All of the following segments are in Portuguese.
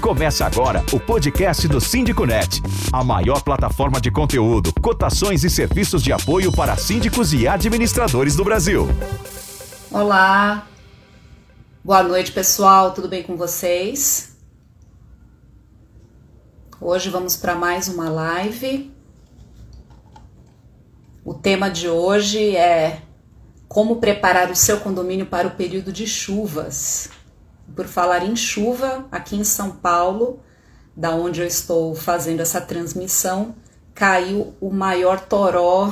Começa agora o podcast do SíndicoNet, a maior plataforma de conteúdo, cotações e serviços de apoio para síndicos e administradores do Brasil. Olá, boa noite pessoal, tudo bem com vocês? Hoje vamos para mais uma live. O tema de hoje é como preparar o seu condomínio para o período de chuvas. Por falar em chuva, aqui em São Paulo, da onde eu estou fazendo essa transmissão, caiu o maior toró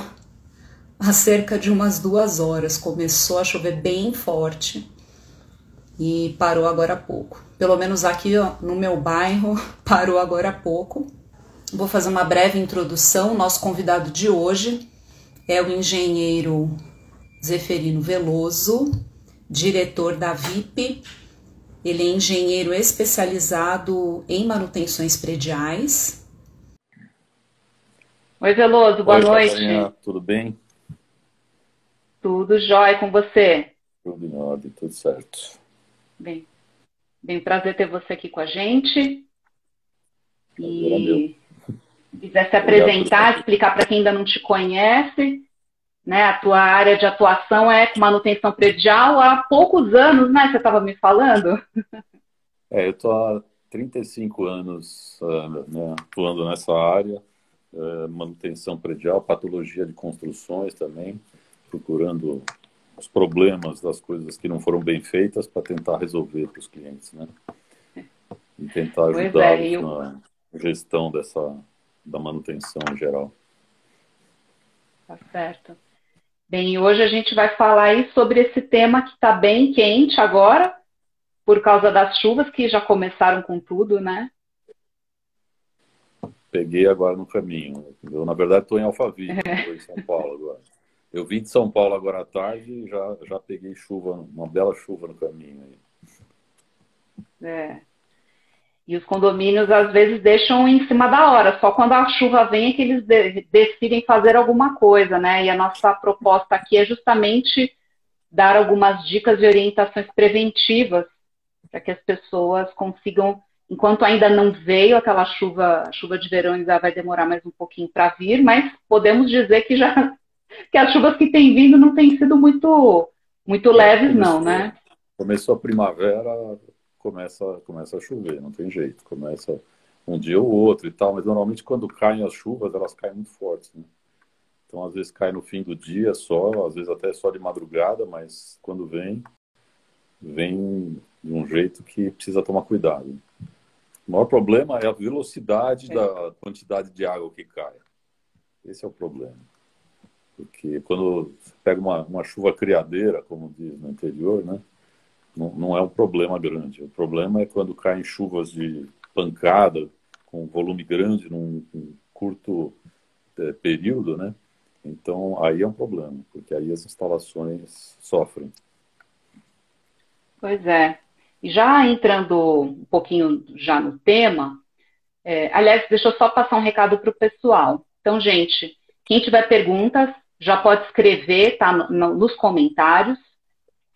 há cerca de umas duas horas. Começou a chover bem forte e parou agora há pouco. Pelo menos aqui ó, no meu bairro, parou agora há pouco. Vou fazer uma breve introdução. Nosso convidado de hoje é o engenheiro Zeferino Veloso, diretor da VIP, ele é engenheiro especializado em manutenções prediais. Oi, Veloso, boa Oi, noite. Catarina, tudo bem? Tudo jóia com você? Tudo em ordem, tudo certo. Bem, bem prazer ter você aqui com a gente. É. E quiser se apresentar, explicar para quem ainda não te conhece, né? A tua área de atuação é com manutenção predial há poucos anos, né? Você estava me falando? É, eu estou há 35 anos né, atuando nessa área, ah, manutenção predial, patologia de construções também, procurando os problemas das coisas que não foram bem feitas para tentar resolver para os clientes, né? E tentar Pois é, eu- na gestão dessa, da manutenção em geral. Tá certo. Bem, hoje a gente vai falar aí sobre esse tema que está bem quente agora, por causa das chuvas que já começaram com tudo, né? Peguei agora no caminho. Eu, na verdade, estou em Alphaville, estou em São Paulo agora. Eu vim de São Paulo agora à tarde e já, já peguei chuva, uma bela chuva no caminho. aí. É. E os condomínios às vezes deixam em cima da hora, só quando a chuva vem é que eles de- decidem fazer alguma coisa, né? E a nossa proposta aqui é justamente dar algumas dicas e orientações preventivas para que as pessoas consigam, enquanto ainda não veio aquela chuva, chuva de verão ainda vai demorar mais um pouquinho para vir, mas podemos dizer que já que as chuvas que têm vindo não têm sido muito muito leves, não, né? Começou a primavera, começa, começa a chover, não tem jeito. Começa um dia ou outro e tal, mas normalmente quando caem as chuvas, elas caem muito fortes, né? Então, às vezes cai no fim do dia só, às vezes até só de madrugada, mas quando vem, vem de um jeito que precisa tomar cuidado. O maior problema é a velocidade É. da quantidade de água que cai. Esse é o problema. Porque quando você pega uma, uma chuva criadeira, como diz no interior, né? Não, não é um problema grande. O problema é quando caem chuvas de pancada, com volume grande num, num curto eh, período, né? Então, aí é um problema, porque aí as instalações sofrem. Pois é. E já entrando um pouquinho já no tema, é, aliás, deixa eu só passar um recado para o pessoal. Então, gente, quem tiver perguntas, já pode escrever, tá, no- nos comentários.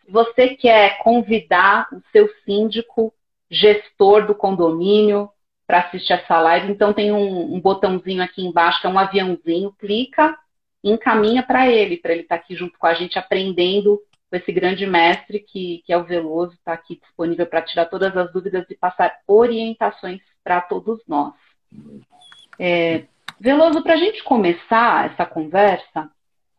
Você quer convidar o seu síndico, gestor do condomínio, para assistir essa live, então tem um, um botãozinho aqui embaixo, que é um aviãozinho, clica e encaminha para ele, para ele estar aqui junto com a gente aprendendo com esse grande mestre que, que é o Veloso, está aqui disponível para tirar todas as dúvidas e passar orientações para todos nós. É, Veloso, para a gente começar essa conversa,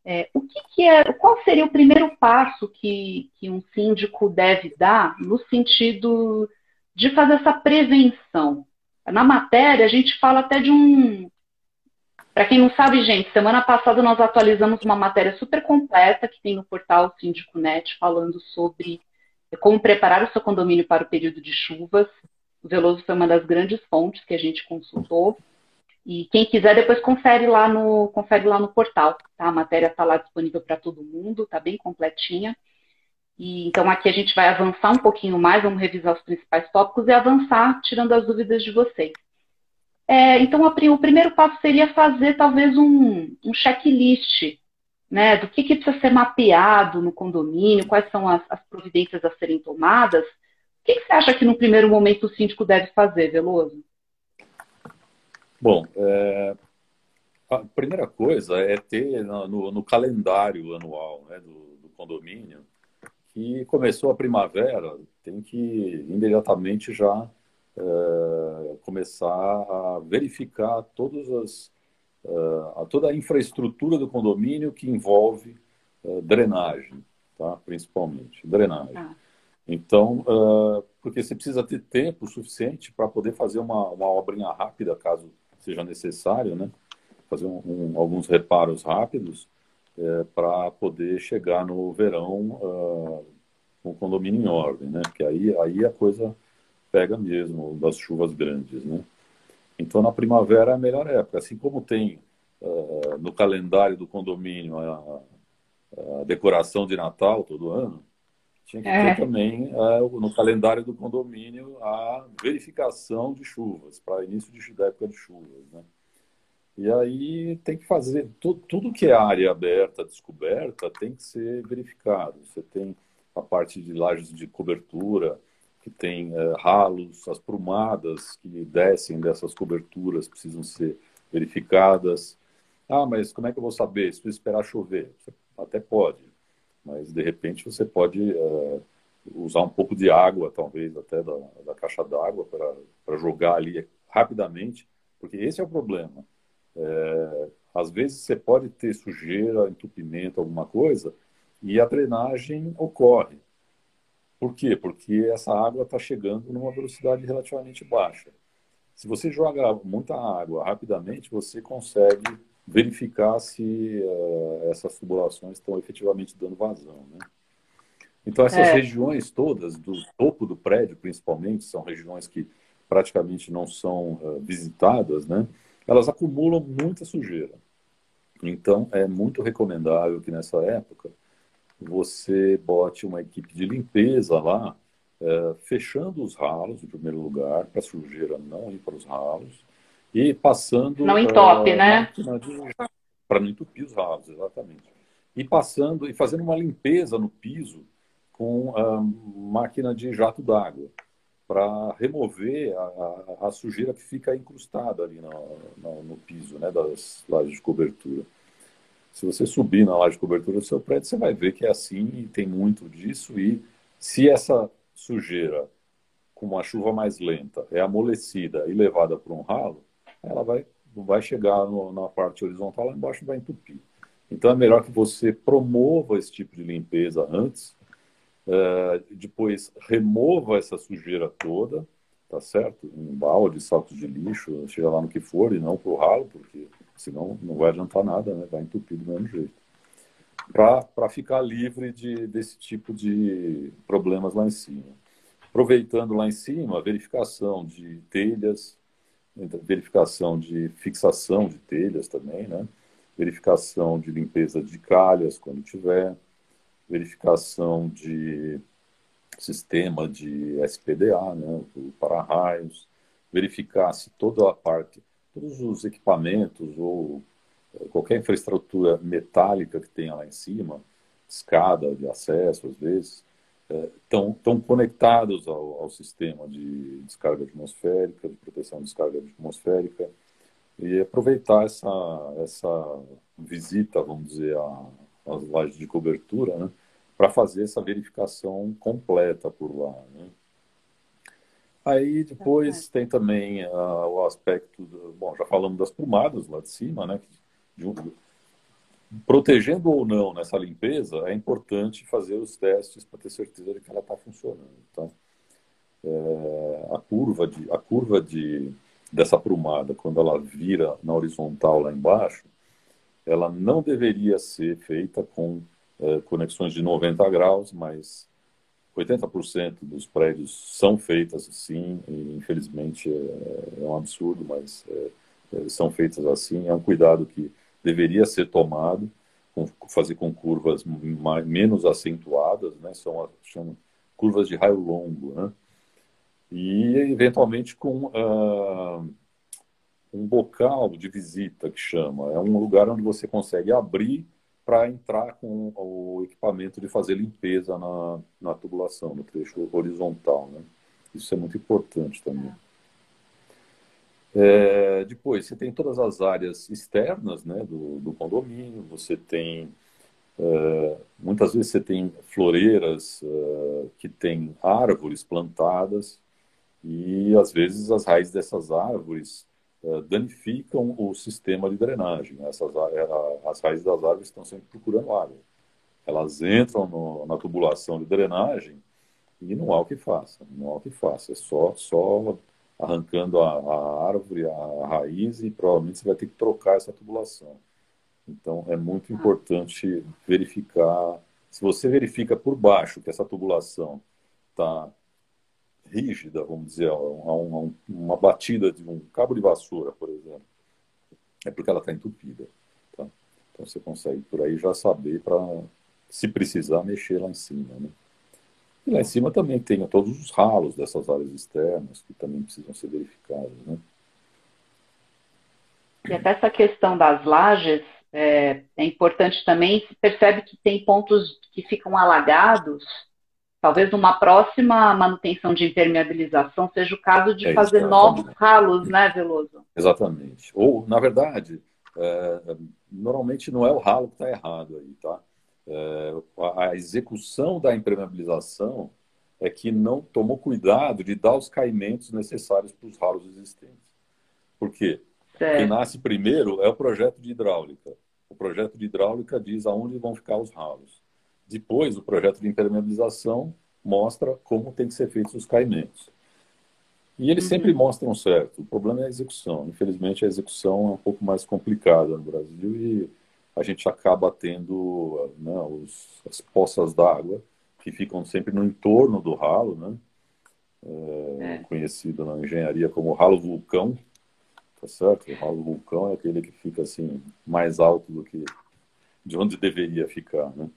é, o que, que é, qual seria o primeiro passo que, que um síndico deve dar no sentido de fazer essa prevenção? Na matéria, a gente fala até de um. Para quem não sabe, gente, semana passada nós atualizamos uma matéria super completa que tem no portal Síndico Net falando sobre como preparar o seu condomínio para o período de chuvas. O Veloso foi uma das grandes fontes que a gente consultou. E quem quiser depois confere lá no confere lá no portal, tá? A matéria está lá disponível para todo mundo, tá bem completinha. E então aqui a gente vai avançar um pouquinho mais, vamos revisar os principais tópicos e avançar tirando as dúvidas de vocês. É, então, a o primeiro passo seria fazer talvez um, um checklist né, do que, que precisa ser mapeado no condomínio, quais são as, as providências a serem tomadas, que, que você acha que no primeiro momento o síndico deve fazer, Veloso? Bom, é, a primeira coisa é ter no, no calendário anual né, do, do, condomínio que começou a primavera, tem que imediatamente já é, começar a verificar todas as, é, toda a infraestrutura do condomínio que envolve é, drenagem, tá? principalmente, drenagem. Ah. Então, uh, porque você precisa ter tempo suficiente para poder fazer uma, uma obrinha rápida, caso seja necessário, né? Fazer um, um, alguns reparos rápidos é, para poder chegar no verão uh, com o condomínio em ordem, né? Porque aí, aí a coisa pega mesmo das chuvas grandes, né? Então, na primavera é a melhor época. Assim como tem uh, no calendário do condomínio a, a decoração de Natal todo ano, tinha que é. ter também, é, no calendário do condomínio, a verificação de chuvas, para início de, da época de chuvas. Né? E aí tem que fazer, tudo, tudo que é área aberta, descoberta, tem que ser verificado. Você tem a parte de lajes de cobertura, que tem é, ralos, as prumadas que descem dessas coberturas precisam ser verificadas. Ah, mas como é que eu vou saber? Se eu esperar chover? Até pode mas de repente você pode uh, usar um pouco de água, talvez até da, da caixa d'água, para jogar ali rapidamente, porque esse é o problema. É, às vezes você pode ter sujeira, entupimento, alguma coisa, e a drenagem ocorre. Por quê? Porque essa água está chegando numa velocidade relativamente baixa. Se você joga muita água rapidamente, você consegue verificar se uh, essas tubulações estão efetivamente dando vazão. Né? Então, essas é. regiões todas, do topo do prédio principalmente, são regiões que praticamente não são uh, visitadas, né? elas acumulam muita sujeira. Então, é muito recomendável que nessa época você bote uma equipe de limpeza lá, uh, fechando os ralos, em primeiro lugar, para a sujeira não ir para os ralos, e passando. Não entope, uh, né? Para não entupir os ralos, exatamente. E passando e fazendo uma limpeza no piso com a máquina de jato d'água para remover a, a, sujeira que fica incrustada ali no, no, no, piso né, das lajes de cobertura. Se você subir na laje de cobertura do seu prédio, você vai ver que é assim e tem muito disso. E se essa sujeira, com uma chuva mais lenta, é amolecida e levada para um ralo, ela vai, vai chegar no, na parte horizontal lá embaixo vai entupir. Então é melhor que você promova esse tipo de limpeza antes, é, depois remova essa sujeira toda, tá certo? Um balde, sacos de lixo, seja lá no que for, e não para o ralo, porque senão não vai adiantar nada, né? vai entupir do mesmo jeito. Para ficar livre de, desse tipo de problemas lá em cima. Aproveitando lá em cima, a verificação de telhas, verificação de fixação de telhas também, né? verificação de limpeza de calhas quando tiver, verificação de sistema de SPDA, né, o para-raios, verificar se toda a parte, todos os equipamentos ou eh, qualquer infraestrutura metálica que tenha lá em cima, escada de acesso às vezes, estão é, conectados ao, ao, sistema de descarga atmosférica, de proteção de descarga atmosférica, e aproveitar essa, essa visita, vamos dizer, às lajes de cobertura, né, para fazer essa verificação completa por lá. Né. Aí depois tem também uh, o aspecto, do, bom, já falamos das plumadas lá de cima, né, de, protegendo ou não nessa limpeza, é importante fazer os testes para ter certeza de que ela está funcionando. Então, é, a curva de a curva de dessa prumada, quando ela vira na horizontal lá embaixo, ela não deveria ser feita com é, conexões de 90 graus, mas 80% dos prédios são feitas assim, e infelizmente é, é um absurdo, mas é, é, são feitas assim. É um cuidado que deveria ser tomado, com, fazer com curvas mais, menos acentuadas, né? São chamam curvas de raio longo, né? E eventualmente com uh, um bocal de visita que chama, é um lugar onde você consegue abrir para entrar com o equipamento de fazer limpeza na, na tubulação, no trecho horizontal. Né? Isso é muito importante também. É, depois, você tem todas as áreas externas né, do, do condomínio, você tem. É, muitas vezes você tem floreiras é, que têm árvores plantadas e às vezes as raízes dessas árvores é, danificam o sistema de drenagem. Essas, é, as raízes das árvores estão sempre procurando água. Elas entram no, na tubulação de drenagem e não há o que faça. Não há o que faça. É só, só arrancando a, a árvore, a, raiz e provavelmente você vai ter que trocar essa tubulação. Então é muito ah. importante verificar. Se você verifica por baixo que essa tubulação está rígida, vamos dizer, a uma, uma, batida de um cabo de vassoura, por exemplo, é porque ela está entupida. Tá? Então você consegue por aí já saber para, se precisar, mexer lá em cima. Né? E lá em cima também tem todos os ralos dessas áreas externas que também precisam ser verificados. Né? E até essa questão das lajes é, é importante também, se percebe que tem pontos que ficam alagados Talvez numa próxima manutenção de impermeabilização seja o caso de é fazer novos ralos, né, Veloso? Exatamente. Ou, na verdade, é, normalmente não é o ralo que está errado aí, tá? É, a execução da impermeabilização é que não tomou cuidado de dar os caimentos necessários para os ralos existentes. Por quê? Certo. Quem nasce primeiro é o projeto de hidráulica. O projeto de hidráulica diz aonde vão ficar os ralos. Depois, o projeto de impermeabilização mostra como tem que ser feitos os caimentos. E eles uhum. sempre mostram certo. O problema é a execução. Infelizmente, a execução é um pouco mais complicada no Brasil e a gente acaba tendo né, os, as poças d'água que ficam sempre no entorno do ralo, né? É, é. Conhecido na engenharia como ralo vulcão, tá certo? O ralo vulcão é aquele que fica assim mais alto do que de onde deveria ficar, né?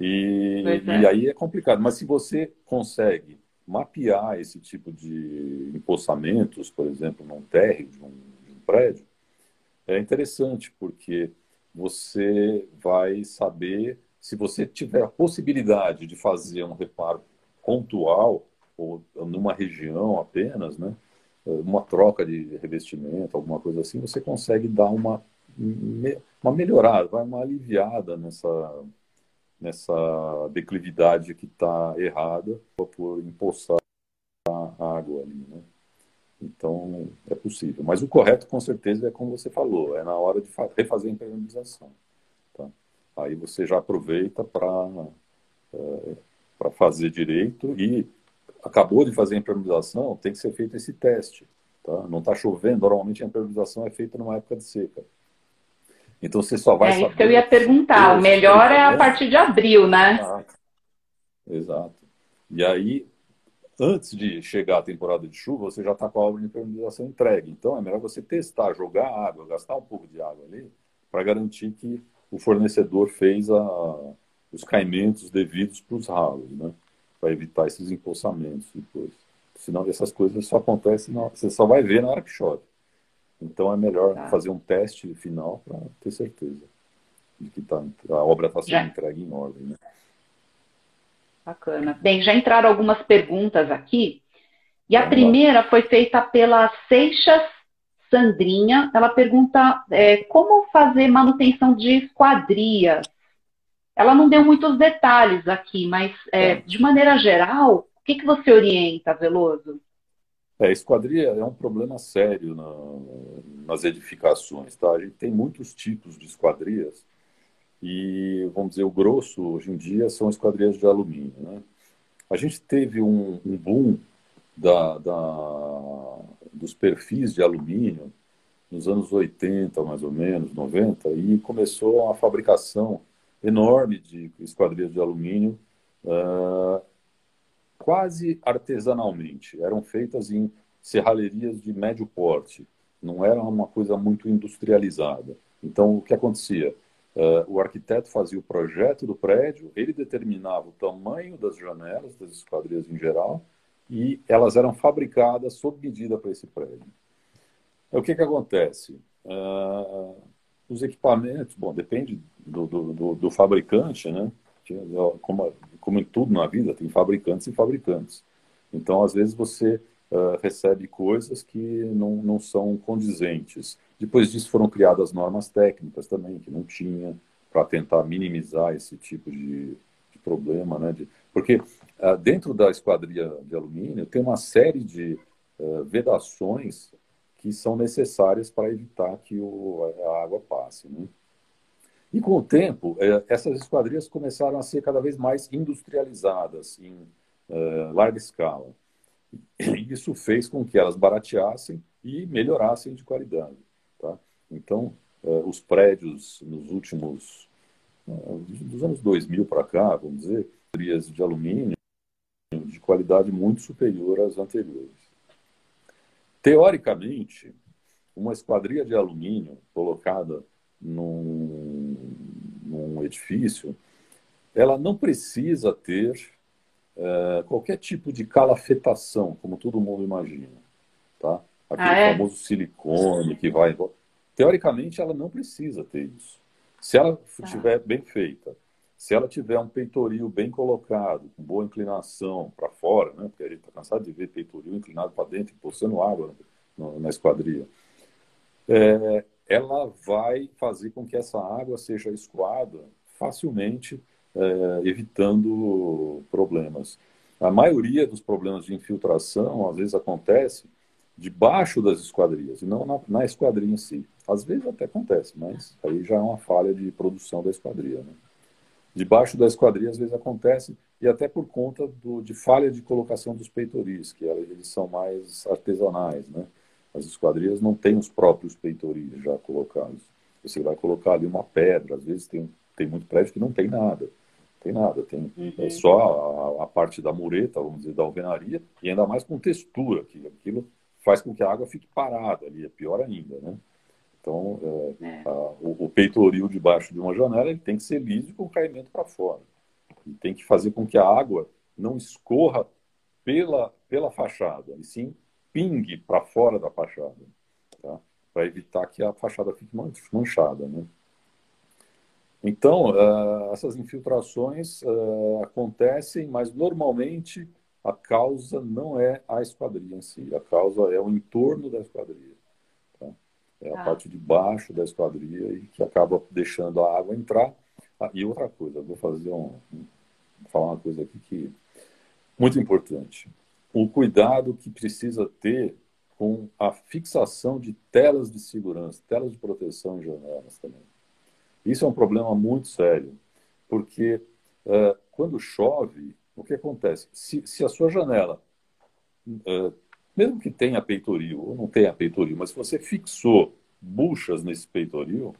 E, é. e aí é complicado. Mas se você consegue mapear esse tipo de empoçamentos, por exemplo, num térreo de um, de um prédio, é interessante, porque você vai saber se você tiver a possibilidade de fazer um reparo pontual ou numa região apenas, né, uma troca de revestimento, alguma coisa assim, você consegue dar uma uma melhorada, uma aliviada nessa nessa declividade que está errada por empoçar a água ali, né? Então, é possível. Mas o correto, com certeza, é como você falou, é na hora de refazer a impermeabilização. Tá? Aí você já aproveita para é, para fazer direito e acabou de fazer a impermeabilização, tem que ser feito esse teste. Tá? Não está chovendo, normalmente a impermeabilização é feita numa época de seca. Então você só vai é saber. É isso que eu ia perguntar. O melhor é a partir de abril, né? Exato. Exato. E aí, antes de chegar a temporada de chuva, você já está com a obra de impermeabilização entregue. Então é melhor você testar, jogar água, gastar um pouco de água ali, para garantir que o fornecedor fez a, os caimentos devidos para os ralos, né? Para evitar esses empoçamentos depois. Senão essas coisas só acontecem, na, você só vai ver na hora que chove. Então é melhor tá. fazer um teste final para ter certeza de que tá, a obra está sendo já. entregue em ordem. Né? Bacana. Bem, já entraram algumas perguntas aqui. E a Vamos primeira lá. foi feita pela Seixas Sandrinha. Ela pergunta é, como fazer manutenção de esquadrias. Ela não deu muitos detalhes aqui, mas é, de maneira geral, o que, que você orienta, Veloso? É, esquadria é um problema sério na, nas edificações, tá? A gente tem muitos tipos de esquadrias e, vamos dizer, o grosso hoje em dia são esquadrias de alumínio, né? A gente teve um, um boom da, da, dos perfis de alumínio nos anos 80, mais ou menos, 90, e começou a fabricação enorme de esquadrias de alumínio uh, quase artesanalmente. Eram feitas em serralherias de médio porte, não era uma coisa muito industrializada. Então, o que acontecia? Uh, o arquiteto fazia o projeto do prédio, ele determinava o tamanho das janelas, das esquadrias em geral, e elas eram fabricadas sob medida para esse prédio. O que, que acontece? Uh, os equipamentos, bom, depende do, do, do, do fabricante, né? Como, como em tudo na vida, tem fabricantes e fabricantes. Então, às vezes, você uh, recebe coisas que não, não são condizentes. Depois disso, foram criadas normas técnicas também, que não tinha, para tentar minimizar esse tipo de, de problema. Né? De, porque uh, dentro da esquadria de alumínio tem uma série de uh, vedações que são necessárias para evitar que o, a água passe. Né? E com o tempo, eh, essas esquadrias começaram a ser cada vez mais industrializadas em larga escala. E isso fez com que elas barateassem e melhorassem de qualidade. Tá? Então, os prédios nos últimos, dos anos 2000 para cá, vamos dizer, esquadrias de alumínio de qualidade muito superior às anteriores. Teoricamente, uma esquadria de alumínio colocada num, num edifício, ela não precisa ter é, qualquer tipo de calafetação, como todo mundo imagina. Tá? Aquele ah, é? famoso silicone que vai. Teoricamente, ela não precisa ter isso. Se ela estiver ah. bem feita, se ela tiver um peitoril bem colocado, com boa inclinação para fora, né? porque a gente está cansado de ver peitoril inclinado para dentro, pulsando água na, na esquadria, é, ela vai fazer com que essa água seja escoada facilmente, é, evitando problemas. A maioria dos problemas de infiltração, às vezes, acontece debaixo das esquadrias, e não na, na esquadria em si. Às vezes até acontece, mas aí já é uma falha de produção da esquadria. Né? Debaixo da esquadria, às vezes acontece, e até por conta do, de falha de colocação dos peitoris, que eles são mais artesanais, né? As esquadrias não têm os próprios peitoris já colocados. Você vai colocar ali uma pedra, às vezes tem, tem muito prédio que não tem nada. Tem nada, tem uhum. é só a, a, parte da mureta, vamos dizer, da alvenaria, e ainda mais com textura, que aquilo faz com que a água fique parada ali, é pior ainda, né? Então, é, é. A, o, o, peitoril debaixo de uma janela ele tem que ser liso com caimento para fora. E tem que fazer com que a água não escorra pela, pela fachada, e sim pingue para fora da fachada, tá? para evitar que a fachada fique manchada. Né? Então, uh, essas infiltrações uh, acontecem, mas normalmente a causa não é a esquadria em si, a causa é o entorno da esquadria é a ah. parte de baixo da esquadria e que acaba deixando a água entrar. Ah, e outra coisa, vou fazer um, um, falar uma coisa aqui que muito importante. O cuidado que precisa ter com a fixação de telas de segurança, telas de proteção em janelas também. Isso é um problema muito sério, porque uh, quando chove, o que acontece? Se, se a sua janela uh, mesmo que tenha peitoril ou não tenha peitoril, mas se você fixou buchas nesse peitoril,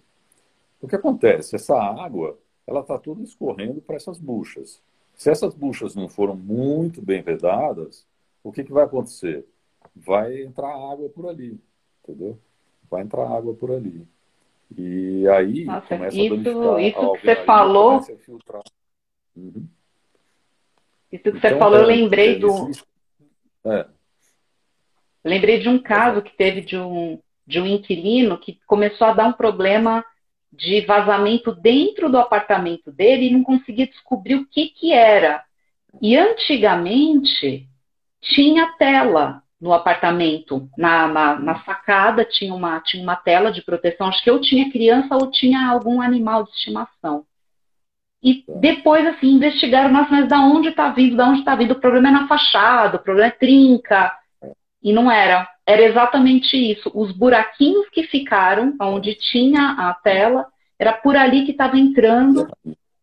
o que acontece? Essa água, ela está toda escorrendo para essas buchas. Se essas buchas não foram muito bem vedadas, o que, que vai acontecer? Vai entrar água por ali, entendeu? Vai entrar água por ali. E aí Nossa, começa isso, a danificar isso que você falou. Uhum. Isso que então, você falou, é, eu lembrei é, do. É. Lembrei de um caso que teve de um, de um inquilino que começou a dar um problema de vazamento dentro do apartamento dele e não conseguia descobrir o que, que era. E antigamente tinha tela no apartamento, na, na, na, sacada tinha uma, tinha uma tela de proteção, acho que eu tinha criança ou tinha algum animal de estimação. E depois, assim, investigaram, mas da onde está vindo, da onde está vindo? O problema é na fachada, o problema é trinca, e não era. Era exatamente isso. Os buraquinhos que ficaram, onde tinha a tela, era por ali que estava entrando.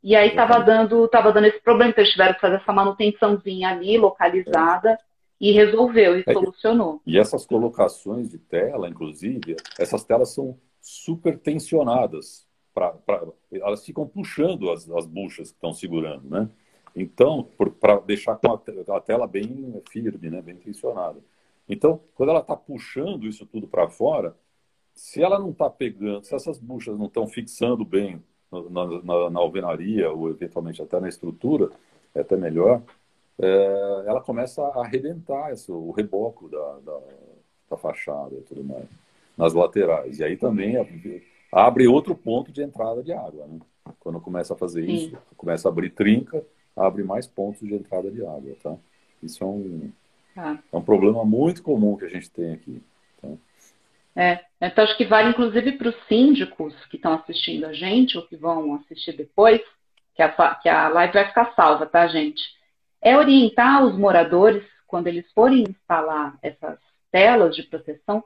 E aí estava dando, tava dando esse problema. Então eles tiveram que fazer essa manutençãozinha ali, localizada. E resolveu, e é, solucionou. E essas colocações de tela, inclusive, essas telas são super tensionadas. Pra, pra elas ficam puxando as, as buchas que estão segurando, né? Então, para deixar com a, a, tela bem firme, né? bem tensionada. Então, quando ela está puxando isso tudo para fora, se ela não está pegando, se essas buchas não estão fixando bem na, na, na, alvenaria ou eventualmente até na estrutura, é até melhor, é, ela começa a arrebentar isso, o reboco da, da, da, fachada e tudo mais, nas laterais. E aí também abre outro ponto de entrada de água. Né? Quando começa a fazer Sim. isso, começa a abrir trinca, abre mais pontos de entrada de água. Tá? Isso é um, ah. é um problema muito comum que a gente tem aqui. Tá? É, então acho que vale inclusive para os síndicos que estão assistindo a gente ou que vão assistir depois, que a, que a live vai ficar salva, tá, gente? É orientar os moradores, quando eles forem instalar essas telas de proteção,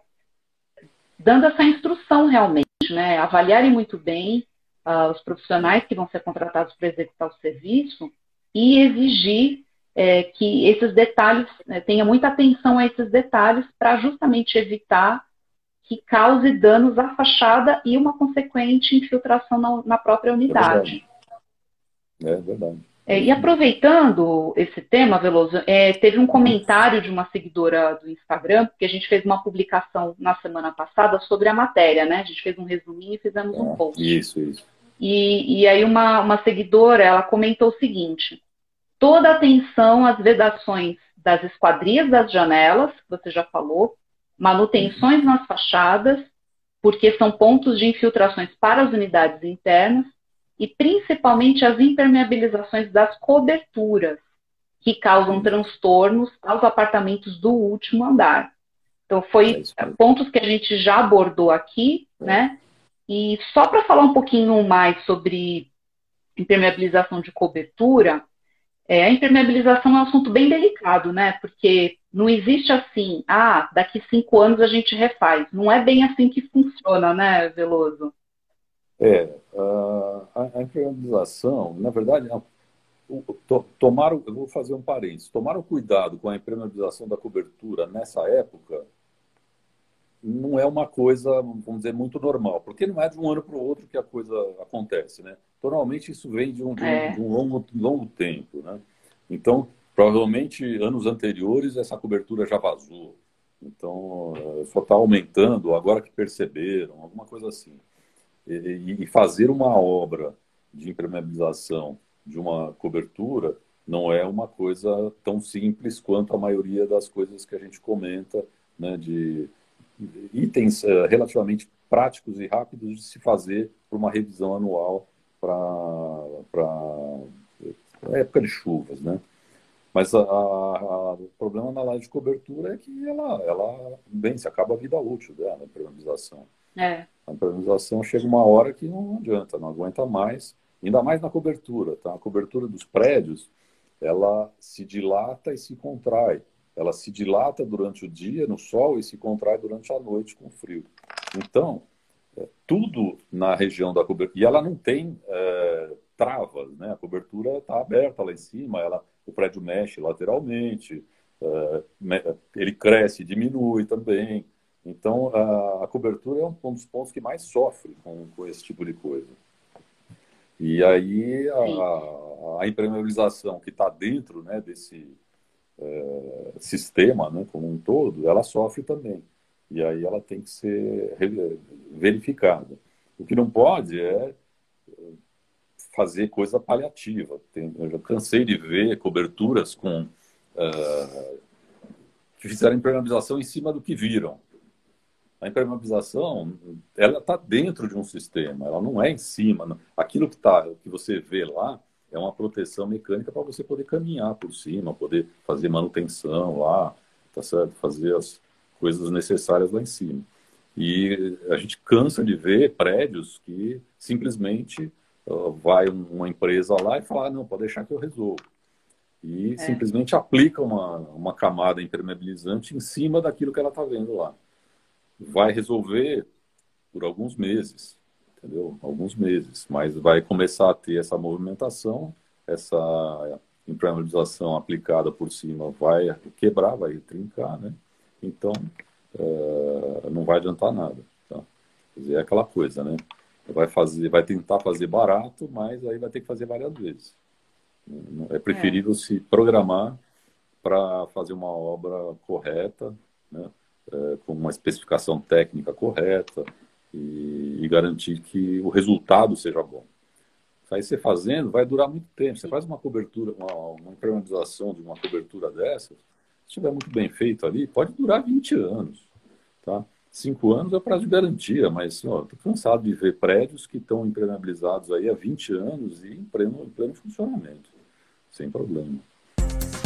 dando essa instrução realmente, né? Avaliarem muito bem uh, os profissionais que vão ser contratados para executar o serviço e exigir é, que esses detalhes, né, tenha muita atenção a esses detalhes para justamente evitar que cause danos à fachada e uma consequente infiltração na, na própria unidade. É verdade. É verdade. É, e aproveitando esse tema, Veloso, é, teve um comentário de uma seguidora do Instagram, porque a gente fez uma publicação na semana passada sobre a matéria, né? A gente fez um resuminho e fizemos um post. Isso, isso. E, e aí uma, uma seguidora, ela comentou o seguinte, toda atenção às vedações das esquadrias das janelas, que você já falou, manutenções nas fachadas, porque são pontos de infiltrações para as unidades internas, e principalmente as impermeabilizações das coberturas, que causam transtornos aos apartamentos do último andar. Então, foi é pontos que a gente já abordou aqui, é. né? E só para falar um pouquinho mais sobre impermeabilização de cobertura, é, a impermeabilização é um assunto bem delicado, né? Porque não existe assim, ah, daqui cinco anos a gente refaz. Não é bem assim que funciona, né, Veloso? É, a, a impermeabilização, na verdade, to, tomaram, eu vou fazer um parênteses, tomaram cuidado com a impermeabilização da cobertura nessa época, não é uma coisa, vamos dizer, muito normal, porque não é de um ano para o outro que a coisa acontece, né? Normalmente isso vem de um, de um, é. de um longo, longo tempo, né? Então, provavelmente, anos anteriores, essa cobertura já vazou. Então, eh, só está aumentando agora que perceberam, alguma coisa assim e, fazer uma obra de impermeabilização de uma cobertura não é uma coisa tão simples quanto a maioria das coisas que a gente comenta, né, de itens uh, relativamente práticos e rápidos de se fazer para uma revisão anual para época de chuvas, né? Mas o problema na laje de cobertura é que ela, ela bem, se acaba a vida útil dela, a impermeabilização. É. A impermeabilização chega uma hora que não adianta, não aguenta mais, ainda mais na cobertura. Tá? A cobertura dos prédios, ela se dilata e se contrai. Ela se dilata durante o dia no sol e se contrai durante a noite com frio. Então, é, tudo na região da cobertura. E ela não tem é, travas, né? A cobertura está aberta lá em cima, ela, o prédio mexe lateralmente, é, ele cresce, diminui também. Então, a, a, cobertura é um, dos pontos que mais sofre com, com esse tipo de coisa. E aí, a, a impermeabilização que está dentro né, desse é, sistema né, como um todo, ela sofre também. E aí ela tem que ser verificada. O que não pode é fazer coisa paliativa. Tem, eu já cansei de ver coberturas com uh, que fizeram impermeabilização em cima do que viram. A impermeabilização, ela está dentro de um sistema, ela não é em cima. Aquilo que, tá, que você vê lá é uma proteção mecânica para você poder caminhar por cima, poder fazer manutenção lá, tá certo? Fazer as coisas necessárias lá em cima. E a gente cansa de ver prédios que simplesmente uh, vai uma empresa lá e fala, ah, não, pode deixar que eu resolvo. E é. simplesmente aplica uma, uma camada impermeabilizante em cima daquilo que ela está vendo lá vai resolver por alguns meses, entendeu? Alguns meses, mas vai começar a ter essa movimentação, essa impermeabilização aplicada por cima vai quebrar, vai trincar, né? Então, é, não vai adiantar nada. Tá? Quer dizer, é aquela coisa, né? Vai fazer, vai tentar fazer barato, mas aí vai ter que fazer várias vezes. É preferível é. se programar para fazer uma obra correta, né? É, com uma especificação técnica correta e, e, garantir que o resultado seja bom. Aí você fazendo, vai durar muito tempo. Você faz uma cobertura, uma, uma impermeabilização de uma cobertura dessas, se estiver muito bem feito ali, pode durar 20 anos. Tá? Cinco anos é prazo de garantia, mas estou cansado de ver prédios que estão impermeabilizados aí há 20 anos e em pleno, em pleno funcionamento, sem problema.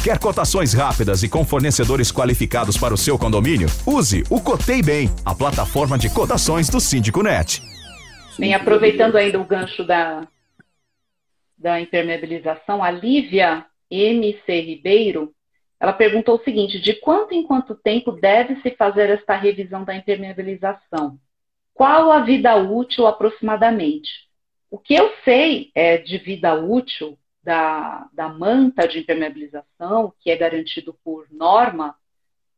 Quer cotações rápidas e com fornecedores qualificados para o seu condomínio? Use o Cotei Bem, a plataforma de cotações do Síndico Net. Bem, aproveitando ainda o gancho da, da impermeabilização, a Lívia MC Ribeiro ela perguntou o seguinte: de quanto em quanto tempo deve-se fazer esta revisão da impermeabilização? Qual a vida útil aproximadamente? O que eu sei é de vida útil da, da manta de impermeabilização, que é garantido por norma,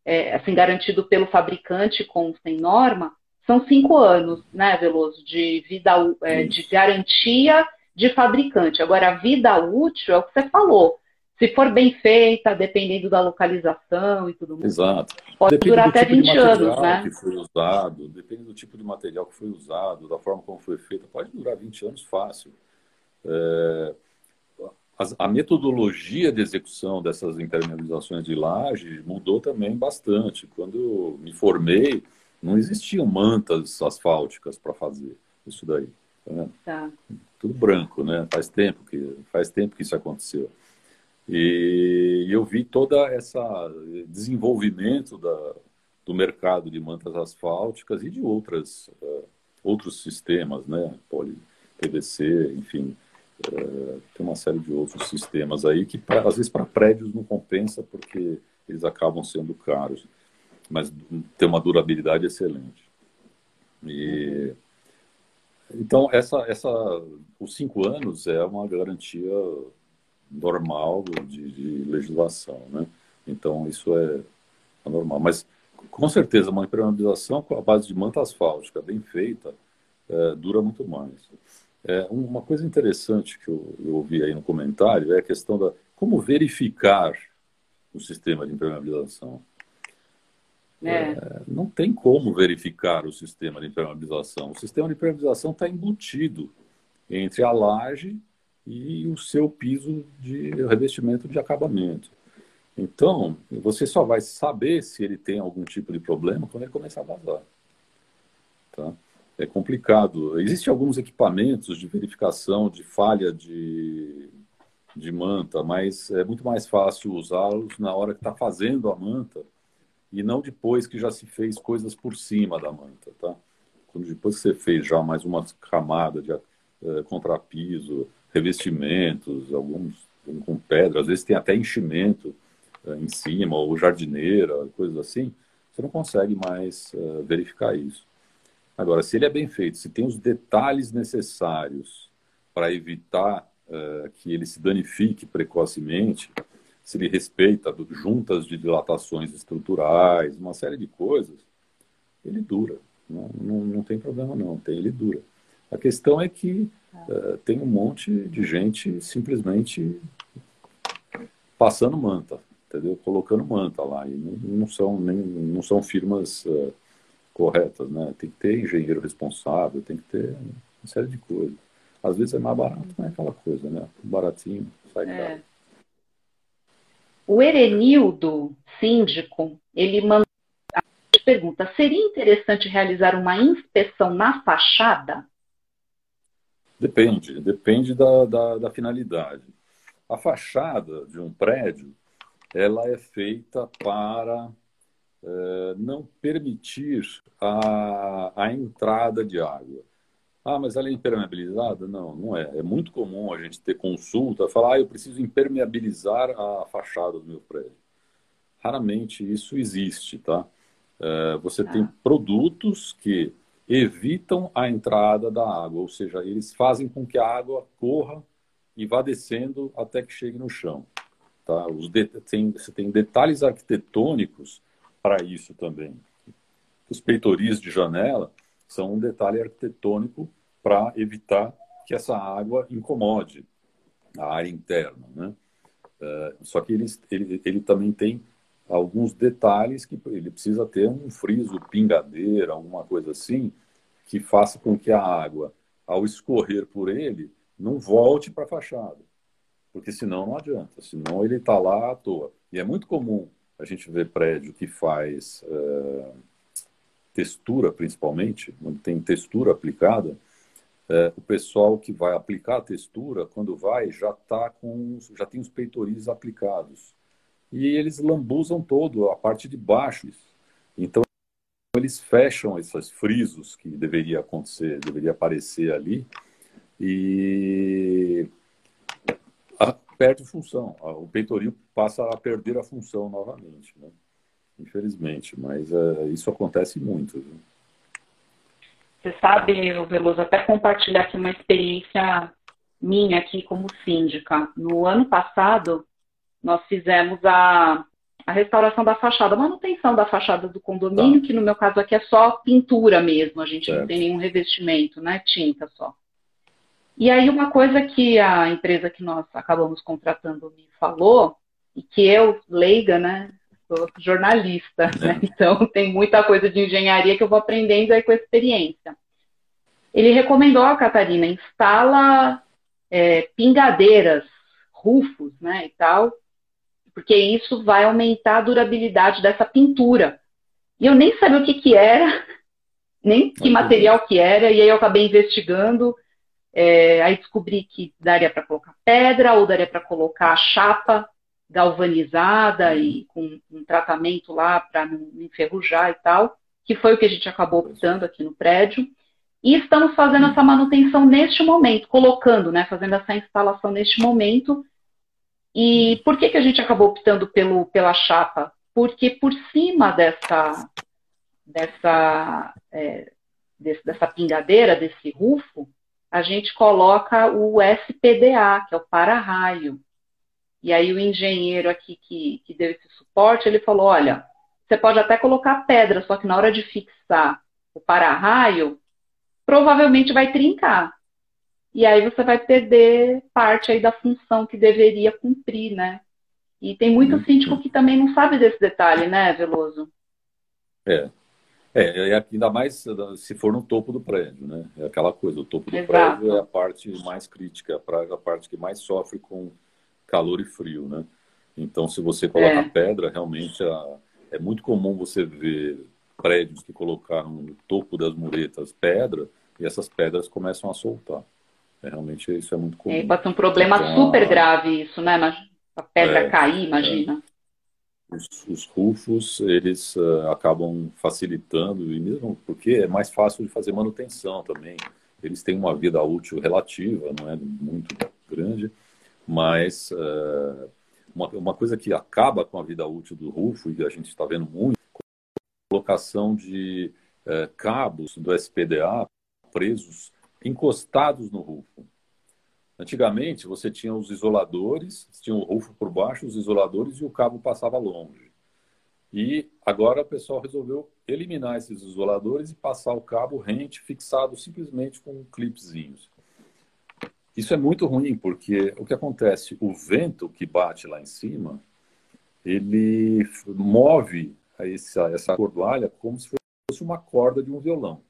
é, assim, garantido pelo fabricante com sem norma, são cinco anos, né, Veloso, de vida é, de garantia de fabricante. Agora, a vida útil é o que você falou se for bem feita, dependendo da localização e tudo mais. Exato. Pode depende durar até tipo 20 anos, né? que foi usado, depende do tipo de material que foi usado, da forma como foi feita, pode durar 20 anos fácil. É, a, a, metodologia de execução dessas impermeabilizações de laje mudou também bastante. Quando eu me formei, não existiam mantas asfálticas para fazer isso daí. Tá, tá. Tudo branco, né? Faz tempo que faz tempo que isso aconteceu. E eu vi toda essa desenvolvimento da, do mercado de mantas asfálticas e de outras uh, outros sistemas, né, poli PVC, enfim, uh, tem uma série de outros sistemas aí que pra, às vezes para prédios não compensa porque eles acabam sendo caros, mas tem uma durabilidade excelente. E então essa essa os cinco anos é uma garantia normal de, de legislação, né? Então isso é, normal. Mas com certeza uma impermeabilização com a base de manta asfáltica bem feita é, dura muito mais. É, uma coisa interessante que eu, eu ouvi aí no comentário é a questão da como verificar o sistema de impermeabilização. É. É, não tem como verificar o sistema de impermeabilização. O sistema de impermeabilização está embutido entre a laje e o seu piso de revestimento de acabamento. Então, você só vai saber se ele tem algum tipo de problema quando ele começar a vazar. Tá? É complicado. Existem alguns equipamentos de verificação de falha de, de manta, mas é muito mais fácil usá-los na hora que está fazendo a manta e não depois que já se fez coisas por cima da manta. Tá? Quando depois que você fez já mais uma camada de uh, contrapiso, revestimentos, alguns com pedra, às vezes tem até enchimento uh, em cima, ou jardineira, coisas assim, você não consegue mais uh, verificar isso. Agora, se ele é bem feito, se tem os detalhes necessários para evitar uh, que ele se danifique precocemente, se ele respeita juntas de dilatações estruturais, uma série de coisas, ele dura. Não, não, não tem problema não, tem, ele dura. A questão é que uh, tem um monte de gente simplesmente passando manta, entendeu? Colocando manta lá e não, não são nem não são firmas uh, corretas, né? Tem que ter engenheiro responsável, tem que ter uma série de coisas. Às vezes é mais barato, não é aquela coisa, né? Baratinho, sai é. caro. O Erenildo, síndico, ele mandou a pergunta: seria interessante realizar uma inspeção na fachada? Depende, depende da, da, da, finalidade. A fachada de um prédio, ela é feita para é, não permitir a, a entrada de água. Ah, mas ela é impermeabilizada? Não, não é. É muito comum a gente ter consulta, falar, ah, eu preciso impermeabilizar a fachada do meu prédio. Raramente isso existe, tá? É, você tem tá. produtos que evitam a entrada da água, ou seja, eles fazem com que a água corra e vá descendo até que chegue no chão. Tá? Os de... tem, você tem detalhes arquitetônicos para isso também. Os peitoris de janela são um detalhe arquitetônico para evitar que essa água incomode a área interna. Né? É, só que ele, ele, ele também tem alguns detalhes que ele precisa ter um friso, pingadeira, alguma coisa assim, que faça com que a água, ao escorrer por ele, não volte para a fachada. Porque senão não adianta, senão ele está lá à toa. E é muito comum a gente ver prédio que faz. Uh, textura principalmente, onde tem textura aplicada, é, o pessoal que vai aplicar a textura, quando vai, já tá com, já tem os peitoris aplicados. E eles lambuzam todo a parte de baixo. Então eles fecham esses frisos que deveria acontecer, deveria aparecer ali e perde função. O peitoril passa a perder a função novamente, né? infelizmente. Mas é, isso acontece muito. Viu? Você sabe, Veloso, até compartilhar aqui uma experiência minha aqui como síndica. No ano passado, nós fizemos a, a restauração da fachada, a manutenção da fachada do condomínio, tá. que no meu caso aqui é só pintura mesmo, a gente certo. não tem nenhum revestimento, né? Tinta só. E aí uma coisa que a empresa que nós acabamos contratando me falou, e que eu, leiga, né? Sou jornalista, né? É. Então tem muita coisa de engenharia que eu vou aprendendo aí com a experiência. Ele recomendou a Catarina, instala é, pingadeiras, rufos, né, e tal, porque isso vai aumentar a durabilidade dessa pintura. E eu nem sabia o que, que era, nem que material que era, e aí eu acabei investigando, é, aí descobri que daria para colocar pedra ou daria para colocar chapa galvanizada e com um tratamento lá para não enferrujar e tal, que foi o que a gente acabou optando aqui no prédio. E estamos fazendo essa manutenção neste momento, colocando, né, fazendo essa instalação neste momento. E por que, que a gente acabou optando pelo, pela chapa? Porque por cima dessa, dessa, é, desse, dessa pingadeira, desse rufo, a gente coloca o SPDA, que é o para-raio. E aí o engenheiro aqui que, que deu esse suporte, ele falou, olha, você pode até colocar pedra, só que na hora de fixar o para-raio, provavelmente vai trincar. E aí você vai perder parte aí da função que deveria cumprir, né? E tem muito síndico que também não sabe desse detalhe, né, Veloso? É. É, ainda mais se for no topo do prédio, né? É aquela coisa, o topo do Exato. prédio é a parte mais crítica, a parte que mais sofre com calor e frio, né? Então, se você coloca é. pedra, realmente é muito comum você ver prédios que colocaram no topo das muretas pedra e essas pedras começam a soltar. É, realmente isso é muito comum. É, pode ser um problema então, super a... grave isso, né? A pedra é, cair, imagina. Os, os rufos, eles uh, acabam facilitando, e mesmo porque é mais fácil de fazer manutenção também. Eles têm uma vida útil relativa, não é muito grande, mas uh, uma, uma coisa que acaba com a vida útil do rufo, e a gente está vendo muito, colocação de uh, cabos do SPDA presos, encostados no rufo. Antigamente, você tinha os isoladores, tinha o rufo por baixo, os isoladores e o cabo passava longe. E agora o pessoal resolveu eliminar esses isoladores e passar o cabo rente fixado simplesmente com clipezinhos. Isso é muito ruim, porque o que acontece? O vento que bate lá em cima, ele move essa, essa cordoalha como se fosse uma corda de um violão.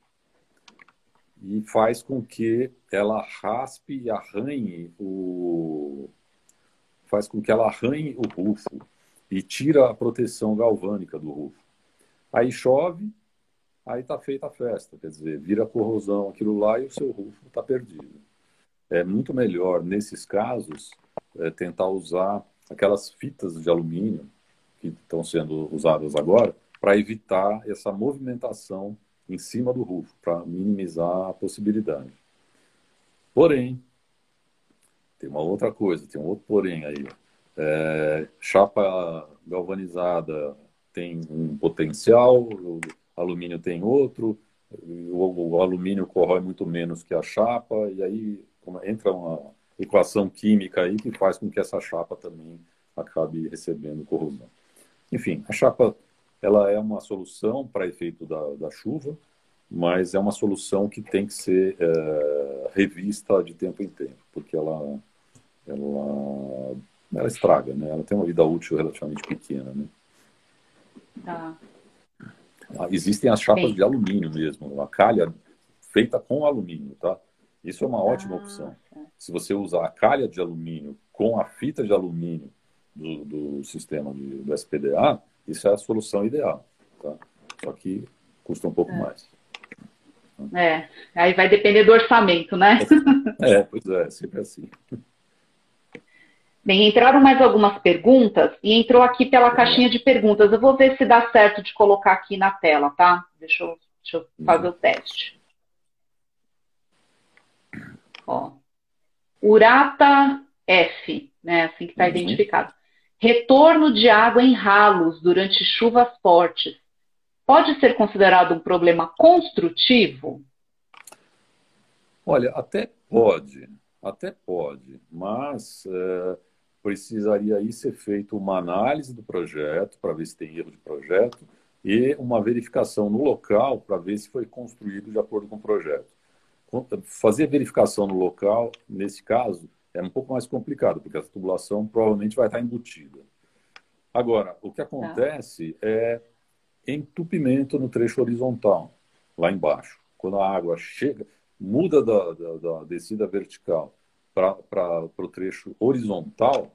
E faz com que ela raspe e arranhe o. faz com que ela arranhe o rufo e tira a proteção galvânica do rufo. Aí chove, aí está feita a festa, quer dizer, vira corrosão aquilo lá e o seu rufo está perdido é muito melhor, nesses casos, é, tentar usar aquelas fitas de alumínio que estão sendo usadas agora para evitar essa movimentação em cima do rufo, para minimizar a possibilidade. Porém, tem uma outra coisa, tem um outro porém aí. É, chapa galvanizada tem um potencial, o alumínio tem outro, o, o alumínio corrói muito menos que a chapa, e aí entra uma equação química aí que faz com que essa chapa também acabe recebendo corrosão. Enfim, a chapa ela é uma solução para efeito da, da chuva, mas é uma solução que tem que ser é, revista de tempo em tempo, porque ela, ela, ela estraga, né? Ela tem uma vida útil relativamente pequena, né? Tá. Ah, existem as chapas de alumínio mesmo, a calha feita com alumínio, tá? Isso é uma ótima ah, opção. Tá. Se você usar a calha de alumínio com a fita de alumínio do, do sistema de, do SPDA, isso é a solução ideal. Tá? Só que custa um pouco é. mais. É, aí vai depender do orçamento, né? É, pois é, sempre assim. Bem, entraram mais algumas perguntas e entrou aqui pela caixinha de perguntas. Eu vou ver se dá certo de colocar aqui na tela, tá? Deixa eu, deixa eu fazer o teste. Ó. Urata F, né? Assim que está uhum. identificado. Retorno de água em ralos durante chuvas fortes pode ser considerado um problema construtivo? Olha, até pode, até pode, mas é, precisaria aí ser feita uma análise do projeto para ver se tem erro de projeto e uma verificação no local para ver se foi construído de acordo com o projeto. Fazer verificação no local, nesse caso, é um pouco mais complicado, porque a tubulação provavelmente vai estar embutida. Agora, o que tá. acontece é entupimento no trecho horizontal, lá embaixo. Quando a água chega, muda da, da, da descida vertical para o trecho horizontal,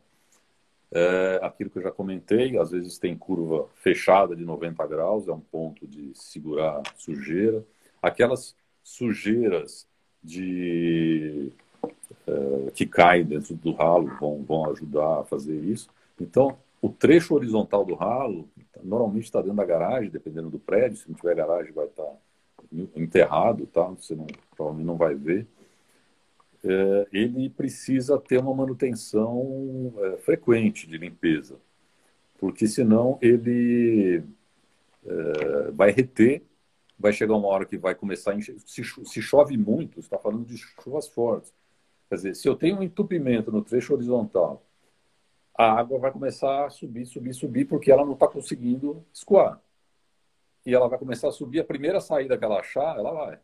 é aquilo que eu já comentei, às vezes tem curva fechada de 90 graus, é um ponto de segurar sujeira. Aquelas sujeiras de, é, que caem dentro do ralo vão, vão ajudar a fazer isso. Então, o trecho horizontal do ralo normalmente está dentro da garagem, dependendo do prédio. Se não tiver garagem, vai estar tá enterrado, tá? Você não, provavelmente não vai ver. É, ele precisa ter uma manutenção é, frequente de limpeza, porque senão ele é, vai reter, vai chegar uma hora que vai começar a encher. Se, se chove muito, está falando de chuvas fortes. Quer dizer, se eu tenho um entupimento no trecho horizontal a água vai começar a subir, subir, subir, porque ela não está conseguindo escoar. E ela vai começar a subir, a primeira saída que ela achar, ela vai.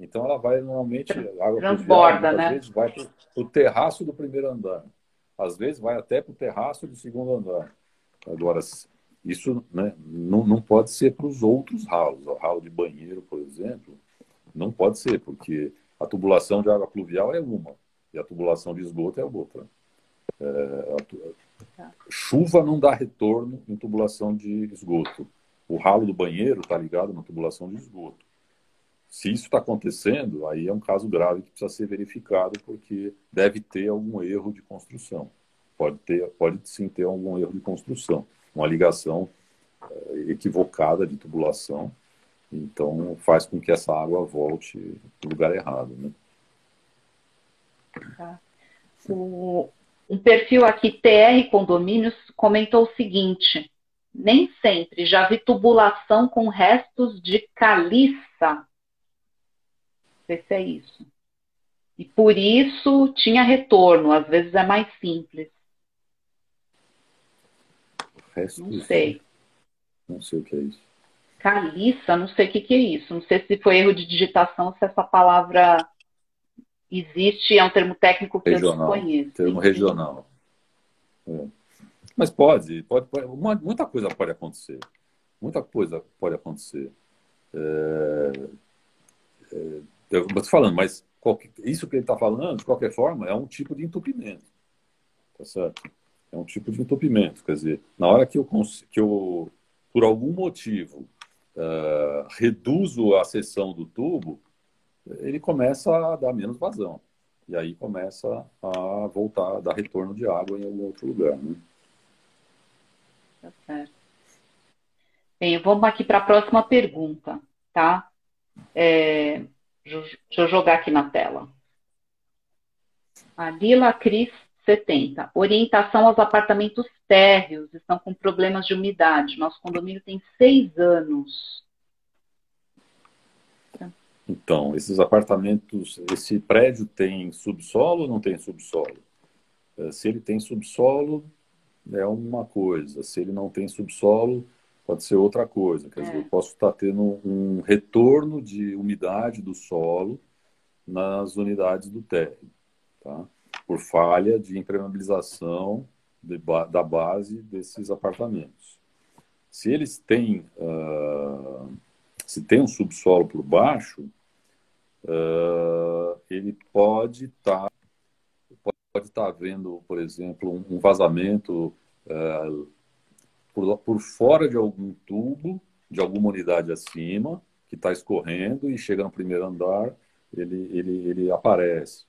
Então ela vai normalmente. A água Transborda, né? Às vezes vai para o terraço do primeiro andar. Às vezes vai até para o terraço do segundo andar. Agora, isso né, não, não pode ser para os outros ralos. O ralo de banheiro, por exemplo, não pode ser, porque a tubulação de água pluvial é uma e a tubulação de esgoto é outra. Tá. chuva não dá retorno em tubulação de esgoto. O ralo do banheiro está ligado na tubulação de esgoto. Se isso está acontecendo, aí é um caso grave que precisa ser verificado, porque deve ter algum erro de construção. Pode, ter, pode sim ter algum erro de construção, uma ligação é, equivocada de tubulação, então faz com que essa água volte para o lugar errado. Né? Tá. O, um perfil aqui, TR Condomínios, comentou o seguinte: nem sempre já vi tubulação com restos de caliça. Não sei se é isso. E por isso tinha retorno, às vezes é mais simples. Restos, não sei. Não sei o que é isso. Caliça, não sei o que, que é isso. Não sei se foi erro de digitação, se essa palavra existe, é um termo técnico que regional, eu desconheço. Termo regional. É. Mas pode, pode, pode, muita coisa pode acontecer. Muita coisa pode acontecer. É, é, eu estou falando, mas qualquer, isso que ele está falando, de qualquer forma, é um tipo de entupimento. Tá certo? É um tipo de entupimento. Quer dizer, na hora que eu, que eu por algum motivo, uh, reduzo a seção do tubo, ele começa a dar menos vazão. E aí começa a voltar, a dar retorno de água em algum outro lugar. Né? Tá certo. Bem, vamos aqui para a próxima pergunta, tá? É, deixa eu jogar aqui na tela. A Lila Cris 70. Orientação aos apartamentos térreos estão com problemas de umidade. Nosso condomínio tem seis anos. Então, esses apartamentos, esse prédio tem subsolo ou não tem subsolo? É, se ele tem subsolo, é uma coisa. Se ele não tem subsolo, pode ser outra coisa. Quer é. dizer, eu posso estar tendo um retorno de umidade do solo nas unidades do térreo, tá? por falha de impermeabilização de, da base desses apartamentos. Se eles têm, uh, se tem um subsolo por baixo, uh, ele pode estar tá, pode estar tá vendo, por exemplo, um vazamento uh, por, por fora de algum tubo de alguma unidade acima, que está escorrendo e chega no primeiro andar, ele, ele, ele aparece.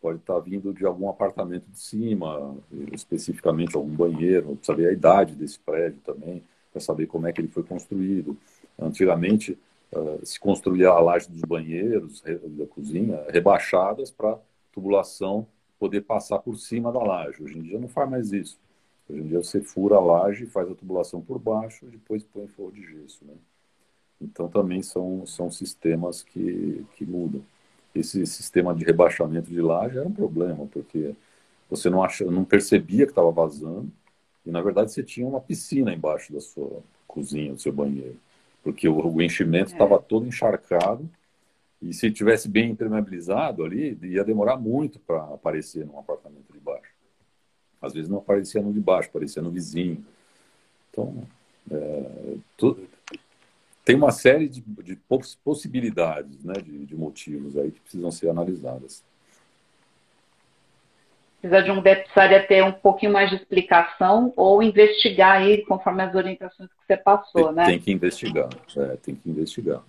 Pode estar tá vindo de algum apartamento de cima, especificamente algum banheiro, ver a idade desse prédio também, para saber como é que ele foi construído. Antigamente, uh, se construía a laje dos banheiros, da cozinha, rebaixadas para tubulação poder passar por cima da laje. Hoje em dia não faz mais isso. Hoje em dia você fura a laje, faz a tubulação por baixo, depois põe forro de gesso. Né? Então também são, são sistemas que, que mudam. Esse sistema de rebaixamento de laje era um problema, porque você não, acha, não percebia que estava vazando, e na verdade você tinha uma piscina embaixo da sua cozinha, do seu banheiro, porque o, o enchimento estava é. todo encharcado, e se tivesse bem impermeabilizado ali, ia demorar muito para aparecer num apartamento de baixo. Às vezes não aparecia no de baixo, aparecia no vizinho. Então, é, tudo, tem uma série de, de possibilidades, né, de, de, motivos aí que precisam ser analisadas. Precisa de um precisaria ter um pouquinho mais de explicação ou investigar ele conforme as orientações que você passou, tem, né? Tem que investigar, é, tem que investigar.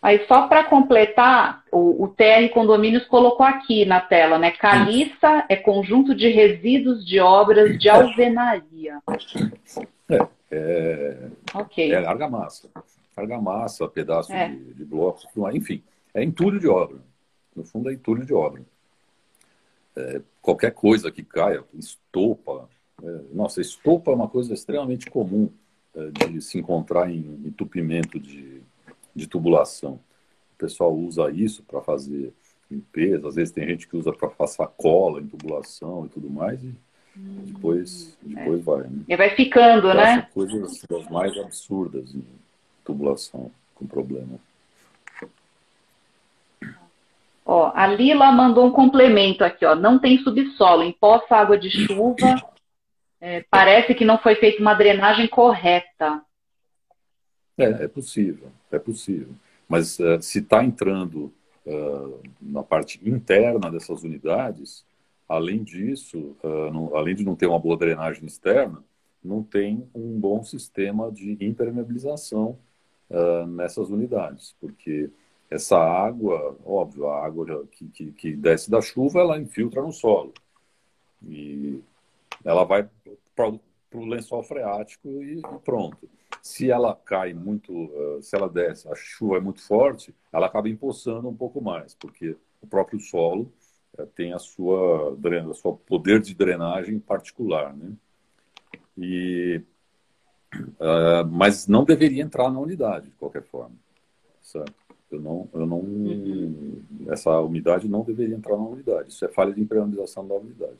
Aí, só para completar, o, o, TR Condomínios colocou aqui na tela, né? Caliça é conjunto de resíduos de obras de alvenaria. É, é, okay. é argamassa. Argamassa, pedaço é. de, de blocos, enfim, é entulho de obra. No fundo, é entulho de obra. É, qualquer coisa que caia, estopa. É, nossa, estopa é uma coisa extremamente comum é, de se encontrar em entupimento de de tubulação. O pessoal usa isso para fazer limpeza, às vezes tem gente que usa para passar cola em tubulação e tudo mais, e depois, depois é. vai. Né? E vai ficando, né? coisas das mais absurdas em tubulação com problema. Ó, a Lila mandou um complemento aqui, ó. Não tem subsolo, empoça água de chuva. É, parece que não foi feita uma drenagem correta. É, é possível, é possível. Mas uh, se está entrando uh, na parte interna dessas unidades, além disso, uh, não, além de não ter uma boa drenagem externa, não tem um bom sistema de impermeabilização nessas unidades, porque essa água, óbvio, a água que, que, que desce da chuva, ela infiltra no solo. E ela vai para o lençol freático e, e pronto se ela cai muito, uh, se ela desce, a chuva é muito forte, ela acaba empoçando um pouco mais, porque o próprio solo uh, tem a sua, a sua poder de drenagem particular, né? E, uh, mas não deveria entrar na unidade, de qualquer forma, certo? Eu não, eu não, uhum. essa umidade não deveria entrar na unidade. Isso é falha de impermeabilização da unidade.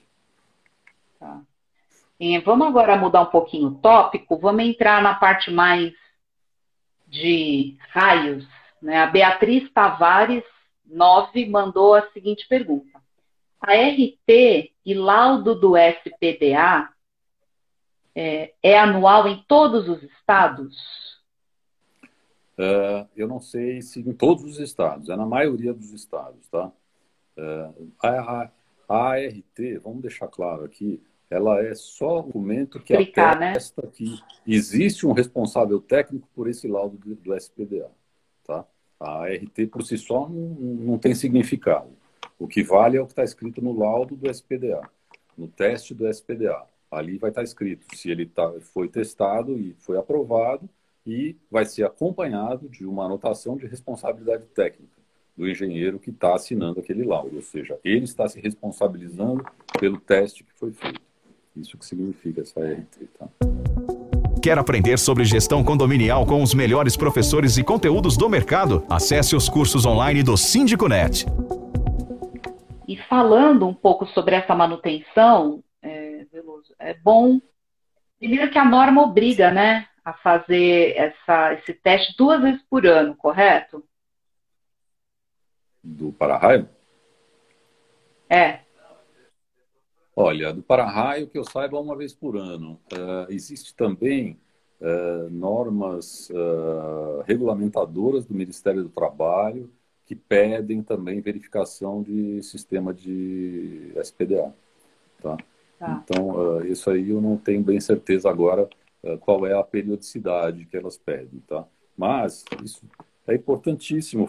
Tá. É, vamos agora mudar um pouquinho o tópico, vamos entrar na parte mais de raios. Né? A Beatriz Tavares 9 mandou a seguinte pergunta. A RT e laudo do SPDA é, é anual em todos os estados? Uh, eu não sei se em todos os estados, é na maioria dos estados, tá? Uh, a, a, a ART, vamos deixar claro aqui, ela é só um documento que Explicar, né? atesta né? que existe um responsável técnico por esse laudo do, do SPDA. Tá? A ART por si só não, não tem significado. O que vale é o que está escrito no laudo do SPDA, no teste do SPDA. Ali vai estar tá escrito se ele tá, foi testado e foi aprovado e vai ser acompanhado de uma anotação de responsabilidade técnica do engenheiro que está assinando aquele laudo, ou seja, ele está se responsabilizando pelo teste que foi feito. Isso que significa essa RT. Tá? Quer aprender sobre gestão condominial com os melhores professores e conteúdos do mercado? Acesse os cursos online do SíndicoNet. E falando um pouco sobre essa manutenção, é, Veloso, é bom. Primeiro que a norma obriga, né, a fazer essa, esse teste duas vezes por ano, correto? Do para-raio? É. Olha, do para-raio, que eu saiba, uma vez por ano. Uh, existe também uh, normas uh, regulamentadoras do Ministério do Trabalho que pedem também verificação de sistema de SPDA. Tá? tá. Então, isso aí eu não tenho bem certeza agora uh, qual é a periodicidade que elas pedem, tá? Mas isso é importantíssimo.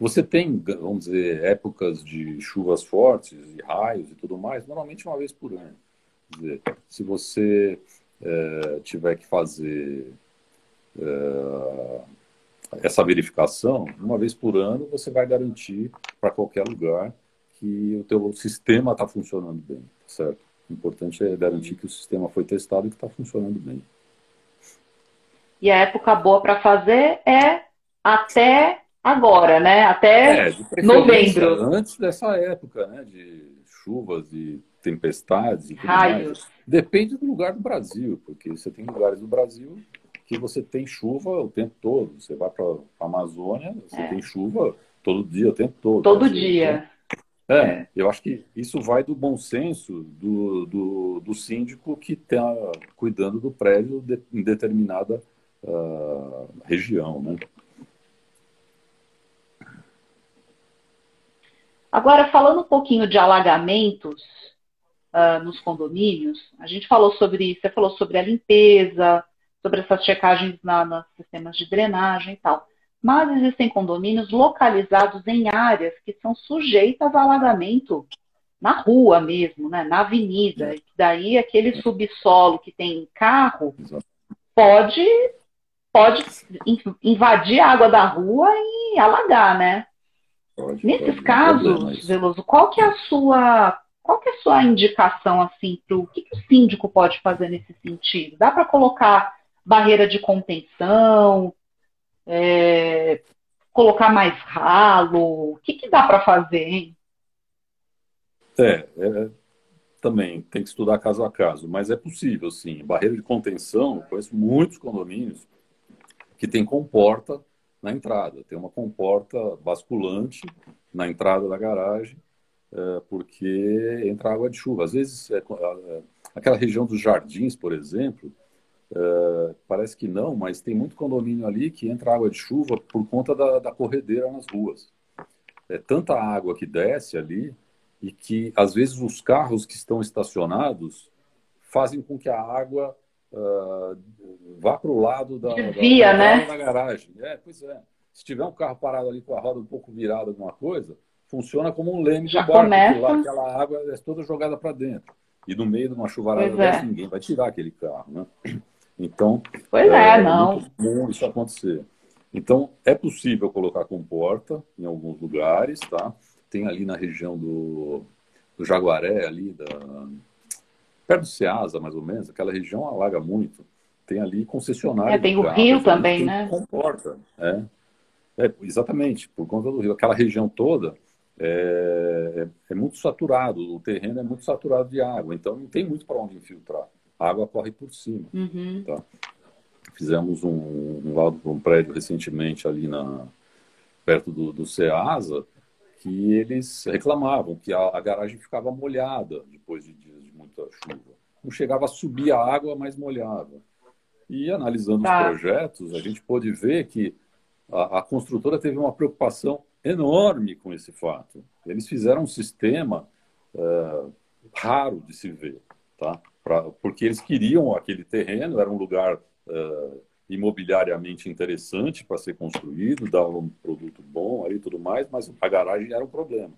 Você tem, vamos dizer, épocas de chuvas fortes e raios e tudo mais, normalmente uma vez por ano. Quer dizer, se você é, tiver que fazer é, essa verificação, uma vez por ano, você vai garantir para qualquer lugar que o teu sistema está funcionando bem, certo? O importante é garantir que o sistema foi testado e que está funcionando bem. E a época boa para fazer é até agora, né? Até é, novembro. Antes dessa época, né? De chuvas e tempestades e Raios. mais. Depende do lugar do Brasil, porque você tem lugares do Brasil que você tem chuva o tempo todo. Você vai para a Amazônia, você é. tem chuva todo dia, o tempo todo. Todo dia. É, é, eu acho que isso vai do bom senso do, do, do síndico que está cuidando do prédio de, em determinada uh, região, né? Agora, falando um pouquinho de alagamentos uh, nos condomínios, a gente falou sobre, você falou sobre a limpeza, sobre essas checagens na, nos sistemas de drenagem e tal. Mas existem condomínios localizados em áreas que são sujeitas a alagamento na rua mesmo, né? na avenida. E daí aquele subsolo que tem carro pode, pode invadir a água da rua e alagar, né? Pode, Nesses pode, casos, Veloso, qual que é a sua qual que é a sua indicação assim para o que, que o síndico pode fazer nesse sentido? Dá para colocar barreira de contenção, é, colocar mais ralo? O que, que dá para fazer, hein? É, é, também tem que estudar caso a caso, mas é possível, sim. Barreira de contenção, conheço muitos condomínios que tem comporta na entrada, tem uma comporta basculante na entrada da garagem, é, porque entra água de chuva. Às vezes, é, é, aquela região dos jardins, por exemplo, Uh, parece que não, mas tem muito condomínio ali que entra água de chuva por conta da, da corredeira nas ruas. É tanta água que desce ali e que, às vezes, os carros que estão estacionados fazem com que a água uh, vá para o lado da, Desvia, da, né? da garagem. É, pois é. Se tiver um carro parado ali com a roda um pouco virada, alguma coisa, funciona como um leme Já do barco. Começa... Lá, aquela água é toda jogada para dentro. E no meio de uma chuvarada dessa, é. ninguém vai tirar aquele carro, né? Então, pois é, é não. muito comum isso acontecer. Então, é possível colocar comporta em alguns lugares, tá? Tem ali na região do, do Jaguaré, ali, da, perto do Ceasa, mais ou menos, aquela região alaga muito. Tem ali concessionária. É, tem o rio também, né? Comporta, é. é. Exatamente, por conta do rio. Aquela região toda é, é, é muito saturado, o terreno é muito saturado de água, então não tem muito para onde infiltrar a água corre por cima. Uhum. Tá? Fizemos um, um um prédio recentemente ali na, perto do, do CEASA, que eles reclamavam que a, a, garagem ficava molhada depois de dias de muita chuva. Não chegava a subir a água, mas molhava. E analisando tá. os projetos, a gente pôde ver que a, a, construtora teve uma preocupação enorme com esse fato. Eles fizeram um sistema uh, raro de se ver, tá? pra, porque eles queriam aquele terreno, era um lugar uh, imobiliariamente interessante para ser construído, dava um produto bom e tudo mais, mas a garagem era um problema.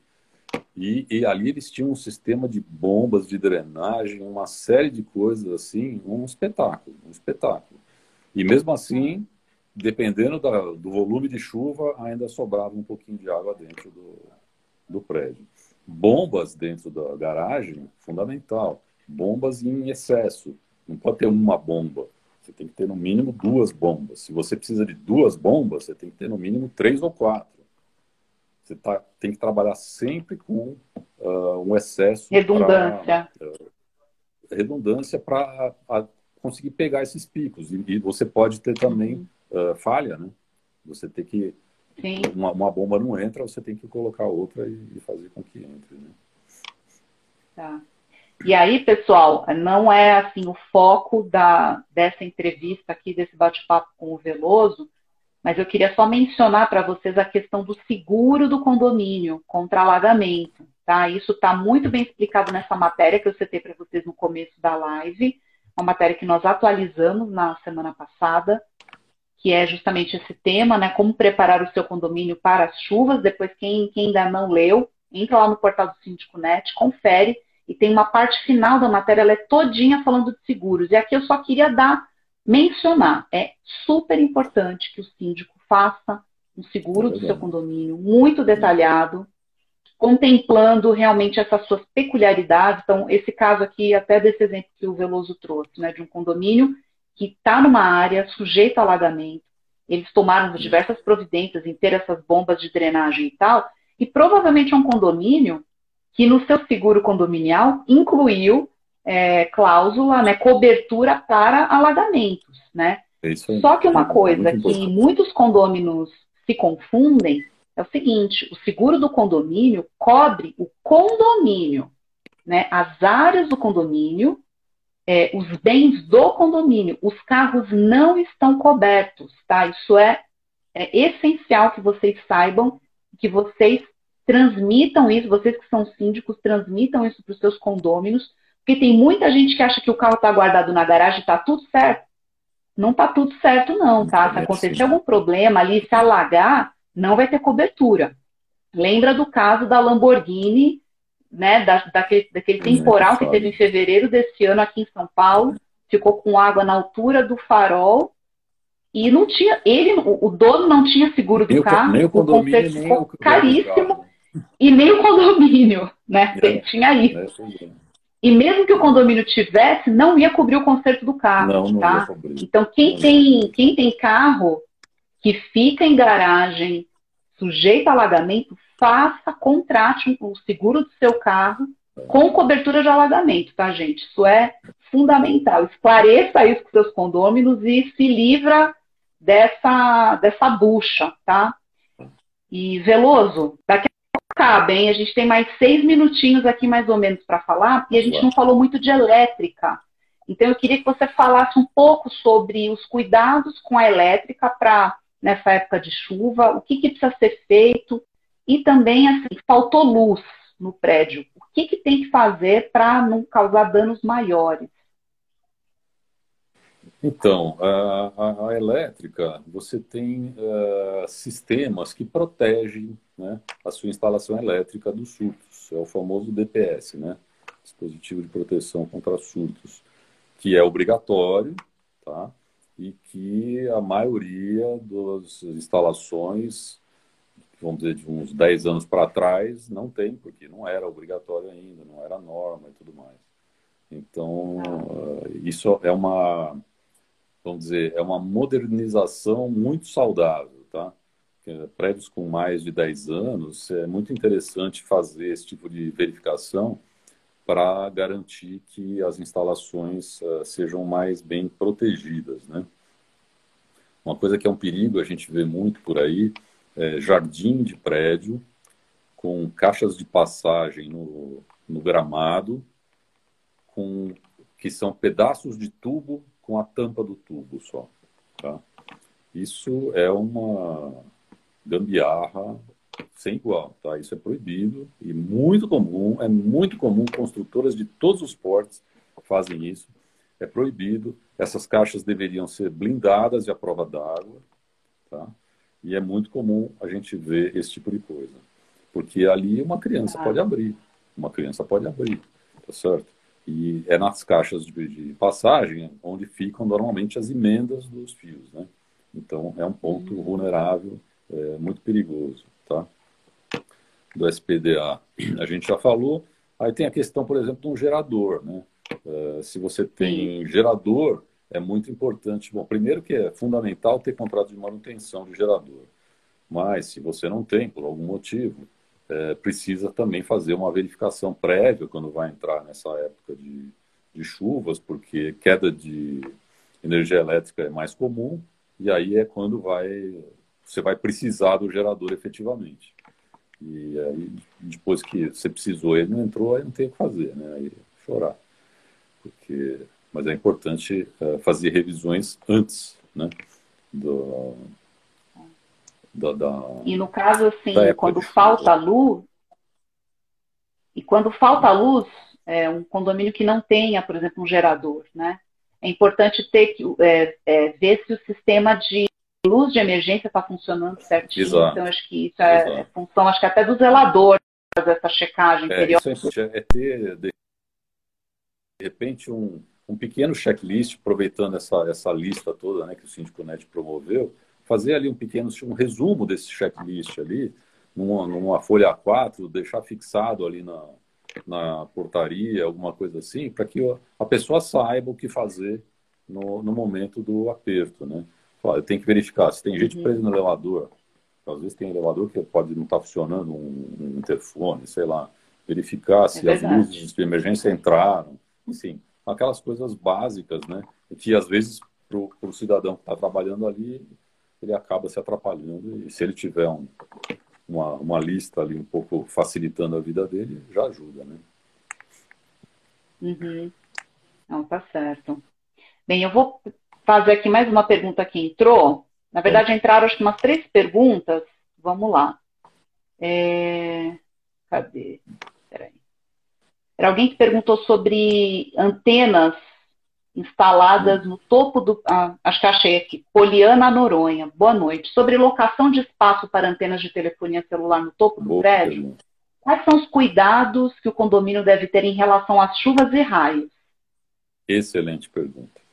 E, e, ali eles tinham um sistema de bombas de drenagem, uma série de coisas assim, um espetáculo, um espetáculo. E mesmo assim, dependendo da, do volume de chuva, ainda sobrava um pouquinho de água dentro do, do prédio. Bombas dentro da garagem, fundamental bombas em excesso. Não pode ter uma bomba. Você tem que ter no mínimo duas bombas. Se você precisa de duas bombas, você tem que ter no mínimo três ou quatro. Você tá, tem que trabalhar sempre com uh, um excesso. Redundância. Pra, uh, redundância para conseguir pegar esses picos. E, e você pode ter também uh, falha, né? Você tem que. Uma, uma, bomba não entra, você tem que colocar outra e, e fazer com que entre. Né? Tá. E aí, pessoal, não é assim o foco da, dessa entrevista aqui, desse bate-papo com o Veloso, mas eu queria só mencionar para vocês a questão do seguro do condomínio contra alagamento. Tá? Isso está muito bem explicado nessa matéria que eu citei para vocês no começo da live. uma matéria que nós atualizamos na semana passada, que é justamente esse tema, né? Como preparar o seu condomínio para as chuvas. Depois, quem, quem ainda não leu, entra lá no portal do Síndico Net, confere, e tem uma parte final da matéria, ela é todinha falando de seguros. E aqui eu só queria dar, mencionar, é super importante que o síndico faça um seguro do seu condomínio muito detalhado, contemplando realmente essas suas peculiaridades. Então, esse caso aqui, até desse exemplo que o Veloso trouxe, né, de um condomínio que está numa área sujeita a alagamento, eles tomaram diversas providências em ter essas bombas de drenagem e tal, e provavelmente é um condomínio que no seu seguro condominial incluiu é, cláusula, né, cobertura para alagamentos, né? É Só que uma coisa que muitos condôminos se confundem é o seguinte: o seguro do condomínio cobre o condomínio, né? As áreas do condomínio, é, os bens do condomínio. Os carros não estão cobertos, tá? Isso é, é essencial que vocês saibam, que vocês transmitam isso, vocês que são síndicos, transmitam isso para os seus condôminos, porque tem muita gente que acha que o carro está guardado na garagem e está tudo certo. Não está tudo certo, não, tá? Se acontecer algum problema ali, se alagar, não vai ter cobertura. Lembra do caso da Lamborghini, né, da, daquele, daquele temporal que teve em fevereiro desse ano aqui em São Paulo, ficou com água na altura do farol e não tinha, ele, o, dono não tinha seguro do nem carro, o, o conserto ficou caríssimo e nem o condomínio, né, é, tinha isso. É, e mesmo que o condomínio tivesse, não ia cobrir o conserto do carro, não, não tá? Então quem tem, quem tem carro que fica em garagem, sujeito a alagamento, faça, contrate o seguro do seu carro com cobertura de alagamento, tá, gente? Isso é fundamental. Esclareça isso com seus condôminos e se livra dessa, dessa bucha, tá? E Veloso, daqui a pouco cabe, hein? A gente tem mais seis minutinhos aqui, mais ou menos, para falar, e a gente não falou muito de elétrica. Então, eu queria que você falasse um pouco sobre os cuidados com a elétrica para nessa época de chuva, o que, que precisa ser feito e também, assim, faltou luz no prédio. O que, que tem que fazer para não causar danos maiores? Então, a, a, a elétrica, você tem uh, sistemas que protegem né, a sua instalação elétrica dos surtos. É o famoso DPS, né? Dispositivo de proteção contra surtos, que é obrigatório, tá? e que a maioria das instalações, vamos dizer, de uns 10 anos para trás, não tem, porque não era obrigatório ainda, não era norma e tudo mais. Então, isso é uma, vamos dizer, é uma modernização muito saudável? Prédios com mais de 10 anos, é muito interessante fazer esse tipo de verificação para garantir que as instalações uh, sejam mais bem protegidas, né? Uma coisa que é um perigo, a gente vê muito por aí, é jardim de prédio com caixas de passagem no, no gramado, com que são pedaços de tubo com a tampa do tubo só. Tá? Isso é uma gambiarra sem igual, tá? Isso é proibido e muito comum, é muito comum, construtoras de todos os portes fazem isso, é proibido. Essas caixas deveriam ser blindadas de à prova d'água, tá? E é muito comum a gente ver esse tipo de coisa. Porque ali uma criança pode abrir, uma criança pode abrir, tá certo? E é nas caixas de, de passagem onde ficam normalmente as emendas dos fios, né? Então é um ponto uhum. vulnerável, é, muito perigoso, tá? do SPDA, a gente já falou. Aí tem a questão, por exemplo, de um gerador. Né? Uh, se você tem gerador, é muito importante. Bom, primeiro que é fundamental ter contrato de manutenção de gerador. Mas, se você não tem, por algum motivo, é, precisa também fazer uma verificação prévia quando vai entrar nessa época de, de chuvas, porque queda de energia elétrica é mais comum, e aí é quando vai, você vai precisar do gerador efetivamente. E aí, depois que você precisou, ele não entrou, aí não tem o que fazer, né? Aí chorar. Porque, mas é importante uh, fazer revisões antes, né? Do, da, da, e no caso, assim, quando falta luz, e quando falta luz, é um condomínio que não tenha, por exemplo, um gerador, né? é importante ter que é, é, ver se o sistema de luz de emergência está funcionando certinho. Exato. Então, acho que isso é, é função, acho que até do zelador fazer essa checagem é, Isso é, é ter, de repente, um, um pequeno checklist, aproveitando essa, essa lista toda né, que o Síndico Net promoveu, fazer ali um pequeno um resumo desse checklist ali, numa, numa folha A4, deixar fixado ali na, na portaria, alguma coisa assim, para que a pessoa saiba o que fazer no, no momento do aperto, né? Eu tenho que verificar se tem gente uhum. presa no elevador. Às vezes tem elevador que pode não estar tá funcionando, um, um, interfone, sei lá. Verificar se é as luzes de emergência entraram. Enfim, aquelas coisas básicas, né? Que às vezes para o cidadão que está trabalhando ali, ele acaba se atrapalhando. E se ele tiver um, uma, uma lista ali um pouco facilitando a vida dele, já ajuda, né? Uhum. Não, tá certo. Bem, eu vou fazer aqui mais uma pergunta que entrou. Na verdade, entraram acho que umas três perguntas. Vamos lá. É... Cadê? Peraí. Era alguém que perguntou sobre antenas instaladas no topo do. Ah, acho que achei aqui. Poliana Noronha. Boa noite. Sobre locação de espaço para antenas de telefonia celular no topo do Boa prédio. Pergunta. Quais são os cuidados que o condomínio deve ter em relação às chuvas e raios? Excelente pergunta.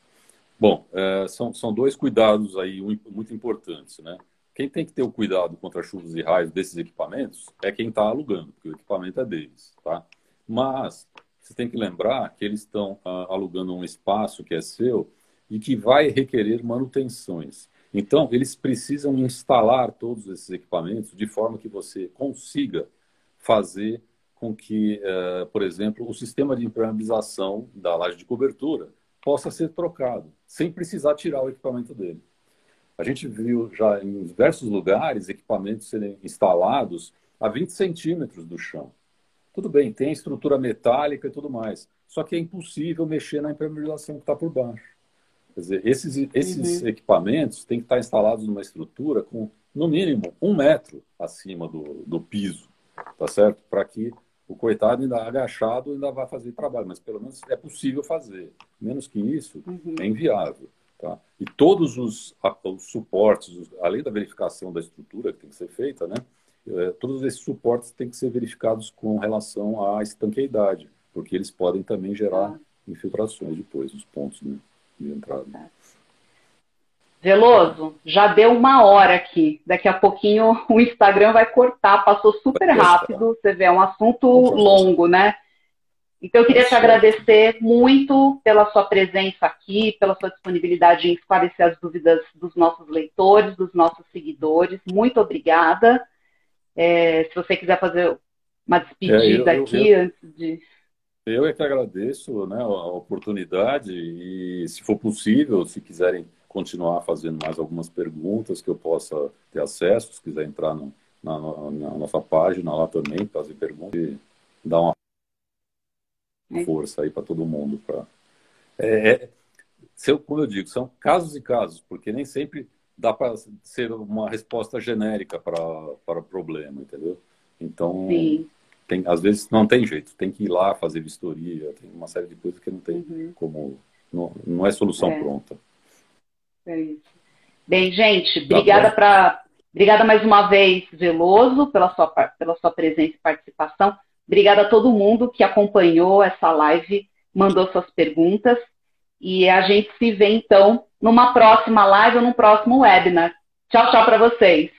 Bom, é, são, são dois cuidados aí muito importantes, né? Quem tem que ter o cuidado contra chuvas e raios desses equipamentos é quem está alugando, porque o equipamento é deles, tá? Mas você tem que lembrar que eles estão alugando um espaço que é seu e que vai requerer manutenções. Então, eles precisam instalar todos esses equipamentos de forma que você consiga fazer com que, uh, por exemplo, o sistema de impermeabilização da laje de cobertura possa ser trocado, sem precisar tirar o equipamento dele. A gente viu já em diversos lugares equipamentos serem instalados a 20 centímetros do chão. Tudo bem, tem estrutura metálica e tudo mais. Só que é impossível mexer na impermeabilização que está por baixo. Quer dizer, esses, esses uhum. equipamentos têm que estar instalados numa estrutura com, no mínimo, um metro acima do, do piso, tá certo? Para que o coitado ainda agachado ainda vai fazer trabalho, mas pelo menos é possível fazer. Menos que isso, uhum. é inviável. Tá? E todos os, os suportes, além da verificação da estrutura que tem que ser feita, né? é, todos esses suportes têm que ser verificados com relação à estanqueidade, porque eles podem também gerar ah. infiltrações depois nos pontos né, de entrada. Veloso, já deu uma hora aqui. Daqui a pouquinho o Instagram vai cortar, passou super rápido. Você vê, é um assunto longo, né? Então eu queria te agradecer muito pela sua presença aqui, pela sua disponibilidade em esclarecer as dúvidas dos nossos leitores, dos nossos seguidores. Muito obrigada. É, se você quiser fazer uma despedida é, eu, aqui eu, antes de. Eu é que agradeço né, a oportunidade e, se for possível, se quiserem continuar fazendo mais algumas perguntas que eu possa ter acesso, se quiser entrar no, na, na, nossa página lá também, fazer perguntas e dar uma é. força aí para todo mundo. Pra... É, é, como eu digo, são casos e casos, porque nem sempre dá para ser uma resposta genérica para o problema, entendeu? Então, tem, às vezes não tem jeito, tem que ir lá fazer vistoria, tem uma série de coisas que não tem uhum. como. Não, não é solução é. pronta. É isso. Bem, gente, tá obrigada para. Obrigada mais uma vez, Veloso, pela sua, pela sua presença e participação. Obrigada a todo mundo que acompanhou essa live, mandou suas perguntas. E a gente se vê, então, numa próxima live ou num próximo webinar. Tchau, tchau para vocês.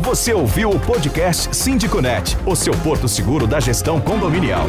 Você ouviu o podcast Sindiconet, o seu porto seguro da gestão condominial.